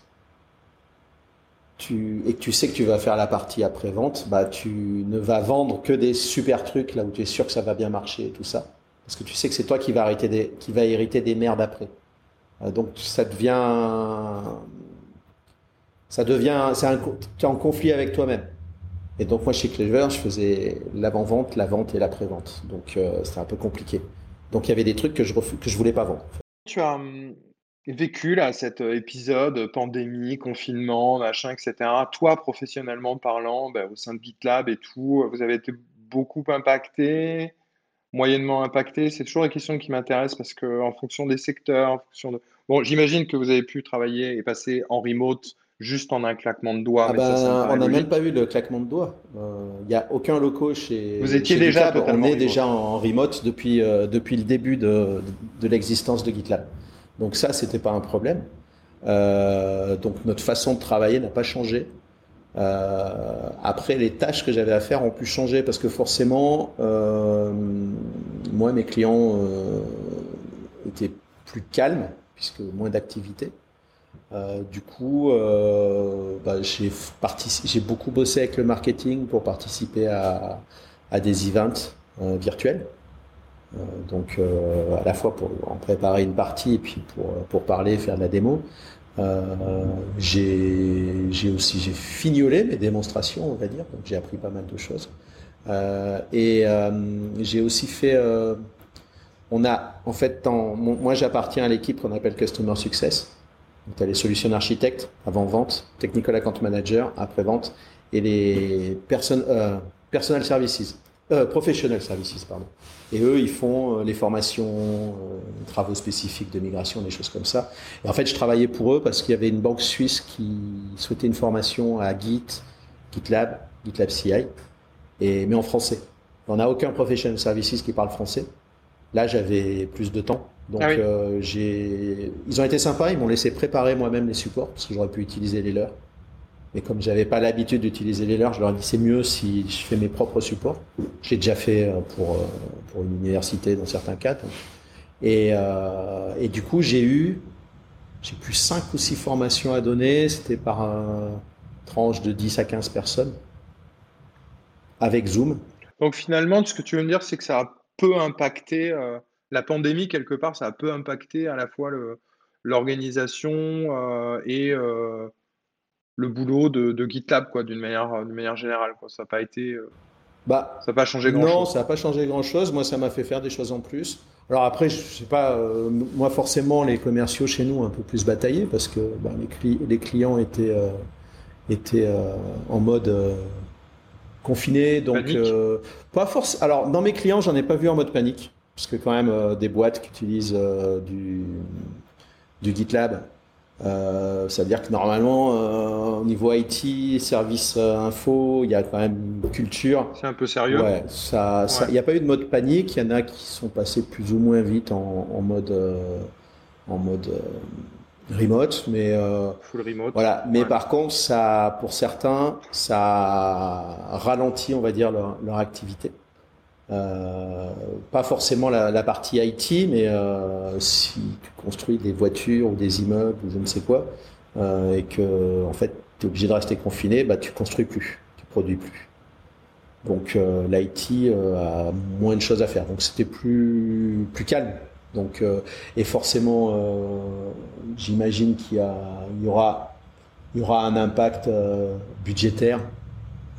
et que tu sais que tu vas faire la partie après-vente, bah, tu ne vas vendre que des super trucs là où tu es sûr que ça va bien marcher et tout ça. Parce que tu sais que c'est toi qui vas, hériter des, qui va hériter des merdes après. Euh, donc ça devient. Ça devient. tu es en conflit avec toi-même. Et donc moi chez Clever, je faisais l'avant-vente, la vente et l'après-vente. Donc euh, c'était un peu compliqué. Donc il y avait des trucs que je que je voulais pas vendre. Tu as hum, vécu là, cet euh, épisode pandémie, confinement, machin, etc. Toi, professionnellement parlant, bah, au sein de GitLab et tout, vous avez été beaucoup impacté, moyennement impacté. C'est toujours la question qui m'intéresse parce que en fonction des secteurs, en fonction de. Bon, j'imagine que vous avez pu travailler et passer en remote juste en un claquement de doigts. Ah bah, on n'a même pas vu le claquement de doigts. Il euh, n'y a aucun loco chez. Vous étiez déjà On est déjà en remote depuis, euh, depuis le début de, de l'existence de GitLab. Donc ça, c'était pas un problème. Euh, donc notre façon de travailler n'a pas changé. Euh, après, les tâches que j'avais à faire ont pu changer parce que forcément, euh, moi, mes clients étaient plus calmes puisque moins d'activité. du coup, bah, j'ai beaucoup bossé avec le marketing pour participer à, à des events virtuels. Euh, donc euh, à la fois pour en préparer une partie et puis pour, pour parler, faire de la démo. Euh, j'ai aussi j'ai fignolé mes démonstrations, on va dire, donc j'ai appris pas mal de choses. Euh, et euh, j'ai aussi fait, euh, on a en fait, moi j'appartiens à l'équipe qu'on appelle Customer Success. Donc tu as les solutions architectes avant vente, technical account manager après vente et les person, personal services. Euh, professional Services, pardon. Et eux, ils font euh, les formations, euh, travaux spécifiques de migration, des choses comme ça. Et en fait, je travaillais pour eux parce qu'il y avait une banque suisse qui souhaitait une formation à Git, GitLab, GitLab CI, et, mais en français. On n'a aucun professional services qui parle français. Là, j'avais plus de temps. Donc, ah j'ai, ils ont été sympas, ils m'ont laissé préparer moi-même les supports parce que j'aurais pu utiliser les leurs. Mais comme j'avais pas l'habitude d'utiliser les leurs, je leur ai dit c'est mieux si je fais mes propres supports. J'ai déjà fait euh, pour, euh, pour une université dans certains cas. Et, euh, et du coup, j'ai eu, j'ai plus 5 ou 6 formations à donner. C'était par un tranche de 10 à 15 personnes avec Zoom. Donc finalement, ce que tu veux me dire, c'est que ça a peu impacté, la pandémie quelque part, ça a peu impacté à la fois l'organisation et le boulot de, GitLab, quoi, d'une manière, d'une manière générale. Quoi. Ça n'a pas été. Euh, bah, ça n'a pas changé grand-chose. Non, ça n'a pas changé grand-chose. Moi, ça m'a fait faire des choses en plus. Alors après, je sais pas, euh, moi forcément, les commerciaux chez nous ont un peu plus bataillé parce que bah, les, les, clients étaient, euh, étaient en mode confiné. Donc, pas force. Alors, dans mes clients, j'en ai pas vu en mode panique. Parce que quand même, des boîtes qui utilisent du, du GitLab, euh, C'est-à-dire que normalement, euh, au niveau IT, service euh, info, il y a quand même une culture. C'est un peu sérieux. Ouais, ça, il n'y a pas eu de mode panique. Il y en a qui sont passés plus ou moins vite en, en mode, en mode euh, remote, mais full remote. Voilà. Mais par contre, ça, pour certains, ça ralentit, on va dire, leur, leur activité. Euh, pas forcément la, partie IT, mais euh, si tu construis des voitures ou des immeubles ou je ne sais quoi, euh, et que en fait tu es obligé de rester confiné, bah tu construis plus, tu produis plus. Donc l'IT a moins de choses à faire. Donc c'était plus plus calme. Donc et forcément, j'imagine qu'il y, aura un impact budgétaire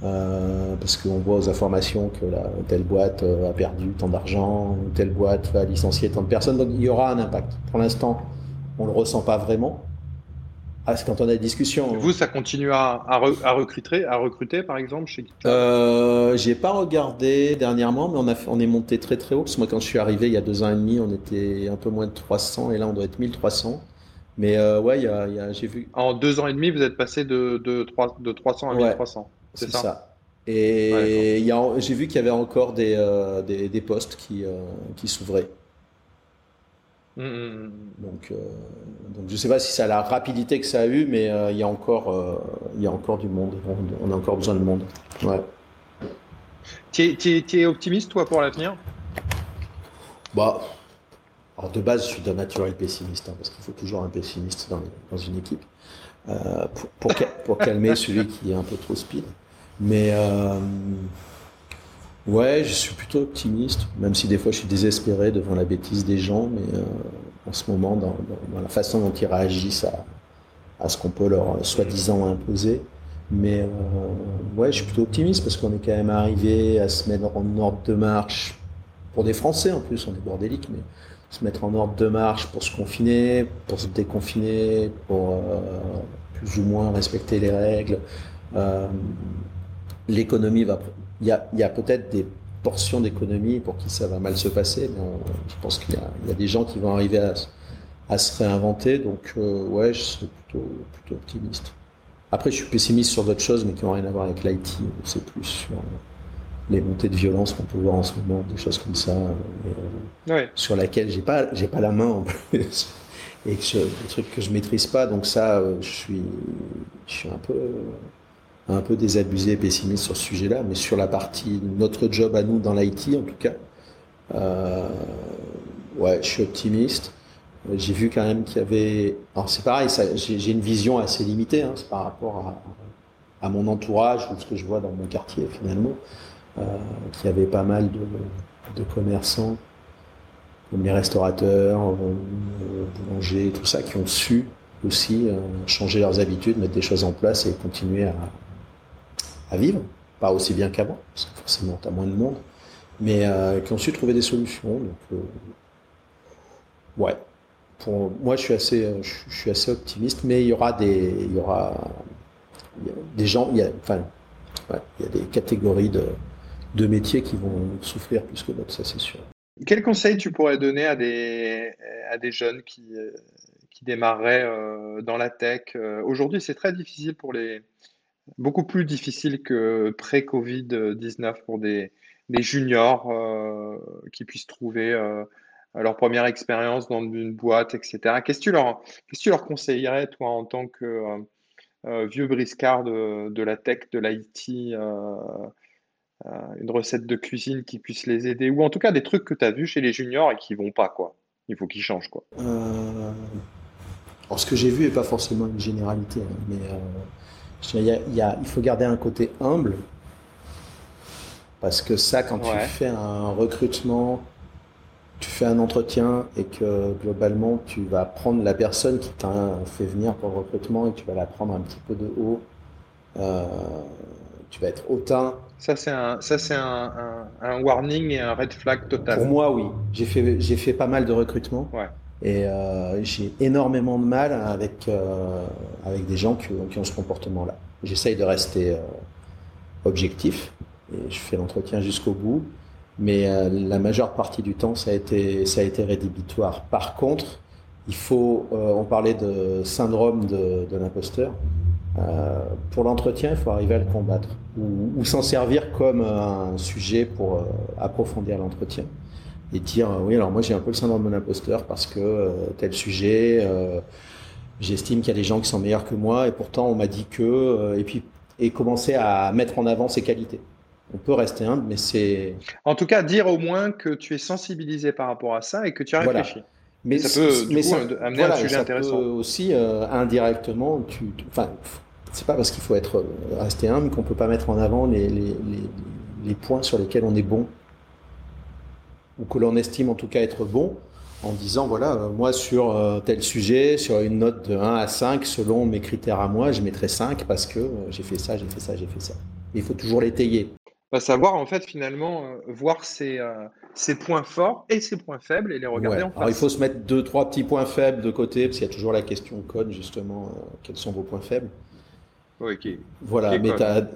euh, parce qu'on voit aux informations que la, telle boîte euh, a perdu tant d'argent, telle boîte va licencier tant de personnes. Donc il y aura un impact. Pour l'instant, on ne le ressent pas vraiment. Ah, quand on a des discussions. Vous, ça continue à, à, recruter, à recruter, par exemple, chez euh, J'ai pas regardé dernièrement, mais on, a, on est monté très très haut. Parce que moi, quand je suis arrivé il y a deux ans et demi, on était un peu moins de 300, et là, on doit être 1300. Mais euh, ouais, y a, y a, j'ai vu. En deux ans et demi, vous êtes passé de, de, 3, de 300 à 1300. C'est ça. Et j'ai vu qu'il y avait encore des, euh, des, des, postes qui, euh, qui s'ouvraient. Mmh, mmh, mmh. Donc, euh, donc je ne sais pas si ça a la rapidité que ça a eu, mais il, y a encore, il y a encore du monde. On, a encore besoin de monde. Ouais. Tu es, es, optimiste, toi, pour l'avenir? Bah, alors de base, je suis d'un naturel pessimiste, hein, parce qu'il faut toujours un pessimiste dans, dans une équipe, pour, pour, pour calmer celui qui est un peu trop speed. Mais euh, ouais, je suis plutôt optimiste, même si des fois je suis désespéré devant la bêtise des gens, mais euh, en ce moment, dans, la façon dont ils réagissent à, ce qu'on peut leur soi-disant imposer. Mais euh, ouais, je suis plutôt optimiste parce qu'on est quand même arrivé à se mettre en ordre de marche pour des Français en plus, on est bordélique, mais se mettre en ordre de marche pour se confiner, pour se déconfiner, pour plus ou moins respecter les règles. Euh, l'économie va. Il y a, y a peut-être des portions d'économie pour qui ça va mal se passer, mais je pense qu'il y, y, a des gens qui vont arriver à, à se réinventer. Donc, euh, ouais, je serais plutôt, plutôt optimiste. Après, je suis pessimiste sur d'autres choses, mais qui n'ont rien à voir avec l'IT. C'est plus sur les montées de violence qu'on peut voir en ce moment, des choses comme ça, euh, sur laquelle j'ai pas, j'ai pas la main en plus, et que je, des trucs que je maîtrise pas. Donc ça, euh, je suis, je suis un peu un peu désabusé et pessimiste sur ce sujet-là, mais sur la partie, notre job à nous dans l'IT en tout cas, euh, ouais, je suis optimiste. J'ai vu quand même qu'il y avait. Alors c'est pareil, j'ai une vision assez limitée hein, par rapport à, mon entourage ou ce que je vois dans mon quartier finalement, euh, qu'il y avait pas mal de, commerçants, comme les restaurateurs, euh, boulangers, tout ça, qui ont su aussi changer leurs habitudes, mettre des choses en place et continuer à, à vivre, pas aussi bien qu'avant, parce que forcément tu as moins de monde, mais euh, qui ont su trouver des solutions. Donc, euh, ouais, pour moi je suis assez, euh, je, suis assez optimiste, mais il y aura des, il y aura, des gens, il y a, enfin, il y a des catégories de deux métiers qui vont souffrir plus que d'autres, ça c'est sûr. Quel conseil tu pourrais donner à des, à des jeunes qui, qui démarreraient dans la tech Aujourd'hui, c'est très difficile pour les, beaucoup plus difficile que pré-Covid-19 pour des, juniors euh, qui puissent trouver euh, leur première expérience dans une boîte, etc. Qu'est-ce que tu leur, conseillerais, toi, en tant que euh, vieux briscard de, la tech, de l'IT, une recette de cuisine qui puisse les aider, ou en tout cas des trucs que tu as vus chez les juniors et qui vont pas, quoi. Il faut qu'ils changent, quoi. Alors, ce que j'ai vu n'est pas forcément une généralité, hein, mais il, faut garder un côté humble. Parce que ça, quand tu fais un recrutement, tu fais un entretien et que globalement, tu vas prendre la personne qui t'a fait venir pour le recrutement et tu vas la prendre un petit peu de haut. Euh, tu vas être hautain. Ça, c'est un, ça, c'est un, warning et un red flag total. Pour moi, oui. J'ai fait, j'ai fait pas mal de recrutements. Ouais. Et euh, j'ai énormément de mal avec, euh, avec des gens qui, ont ce comportement-là. J'essaye de rester euh, objectif et je fais l'entretien jusqu'au bout, mais la majeure partie du temps, ça a été, ça a été rédhibitoire. Par contre, il faut, on parlait de syndrome de, l'imposteur. pour l'entretien, il faut arriver à le combattre ou s'en servir comme un sujet pour approfondir l'entretien et dire euh, oui alors moi j'ai un peu le syndrome de l'imposteur parce que euh, tel sujet euh, j'estime qu'il y a des gens qui sont meilleurs que moi et pourtant on m'a dit que et puis et commencer à mettre en avant ses qualités. On peut rester humble mais c'est en tout cas dire au moins que tu es sensibilisé par rapport à ça et que tu as réfléchi. Mais ça peut mais amener un sujet intéressant. aussi indirectement tu, enfin c'est pas parce qu'il faut être rester humble qu'on peut pas mettre en avant les, les, les, les points sur lesquels on est bon ou que l'on estime en tout cas être bon, en disant voilà, euh, moi sur euh, tel sujet, sur une note de 1 à 5, selon mes critères à moi, je mettrai 5 parce que euh, j'ai fait ça, j'ai fait ça, j'ai fait ça. il faut toujours l'étayer. À savoir en fait finalement voir ses, ses, points forts et ses points faibles et les regarder en face. Alors il faut se mettre deux trois petits points faibles de côté parce qu'il y a toujours la question code justement quels sont vos points faibles. Oui, qui, voilà, mais tu as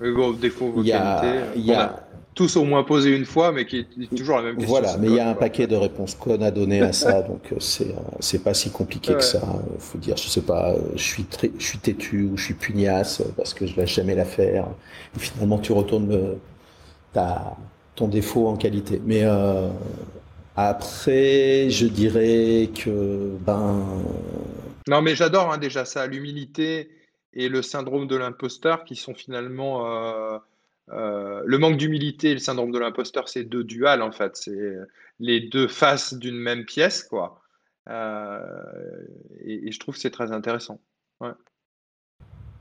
vos défauts, vos qualités. Il y a, tous au moins posé une fois, mais qui est toujours la même question. Voilà, mais il y a un paquet de réponses qu'on a donné à ça, donc euh, c'est euh, c'est pas si compliqué que ça. Il faut dire, je sais pas, euh, je suis très, je suis têtu ou je suis pugnace parce que je lâche jamais l'affaire. Et finalement, tu retournes le, ta, ton défaut en qualité. Mais euh, après, je dirais que ben. Non, mais j'adore hein, déjà ça, l'humilité et le syndrome de l'imposteur qui sont finalement euh, euh, le manque d'humilité et le syndrome de l'imposteur, c'est deux duals en fait, c'est les deux faces d'une même pièce quoi. Euh, et, je trouve que c'est très intéressant.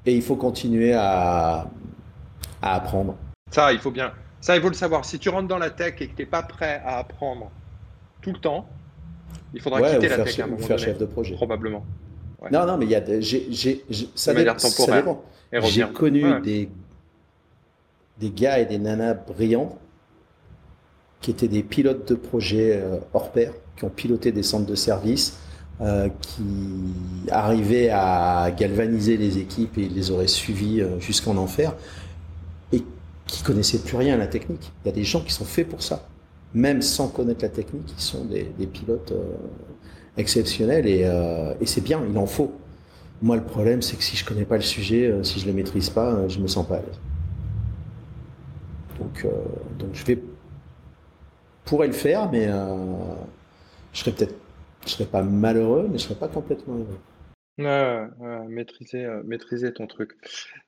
Et il faut continuer à, apprendre. Ça, il faut bien. Ça, il faut le savoir. Si tu rentres dans la tech et que tu n'es pas prêt à apprendre tout le temps, il faudra quitter la tech à un moment faire chef de projet. Probablement. Non, non, mais il y a ça, dépend. J'ai connu des des gars et des nanas brillants qui étaient des pilotes de projets euh, hors pair, qui ont piloté des centres de services, euh, qui arrivaient à galvaniser les équipes et les auraient suivis euh, jusqu'en enfer, et qui connaissaient plus rien à la technique. Il y a des gens qui sont faits pour ça. Même sans connaître la technique, ils sont des, pilotes exceptionnels et, et c'est bien, il en faut. Moi, le problème, c'est que si je connais pas le sujet, si je le maîtrise pas, je me sens pas à l'aise. Donc, euh, je vais pourrais le faire, mais euh, je serais peut-être, je serais pas malheureux, mais je serais pas complètement heureux. Ouais, maîtriser, euh, maîtriser ton truc.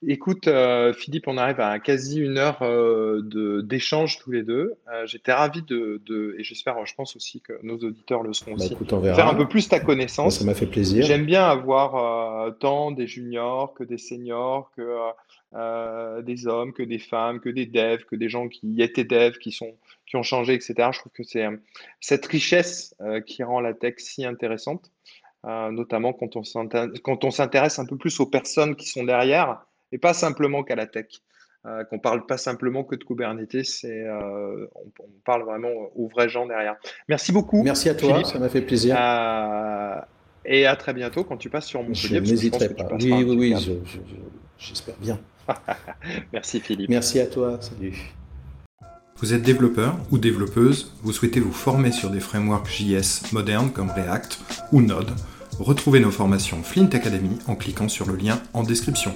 Écoute, Philippe, on arrive à quasi une heure de d'échange tous les deux. j'étais ravi de, de et j'espère, je pense aussi que nos auditeurs le seront bah, aussi, faire un peu plus ta connaissance. ça m'a fait plaisir. J'aime bien avoir tant des juniors que des seniors, que euh, des hommes, que des femmes, que des devs, que des gens qui étaient devs, qui, sont, qui ont changé, etc. Je trouve que c'est euh, cette richesse euh, qui rend la tech si intéressante, notamment quand on s'intéresse un peu plus aux personnes qui sont derrière et pas simplement qu'à la tech. qu'on parle pas simplement que de Kubernetes, c'est on, parle vraiment aux vrais gens derrière. Merci beaucoup. Merci à toi, ça m'a fait plaisir. et à très bientôt quand tu passes sur mon Je n'hésiterai pas. Oui, oui, oui, j'espère bien. Merci Philippe. Merci à toi. Salut. Vous êtes développeur ou développeuse, vous souhaitez vous former sur des frameworks JS modernes comme React ou Node. Retrouvez nos formations Flint Academy en cliquant sur le lien en description.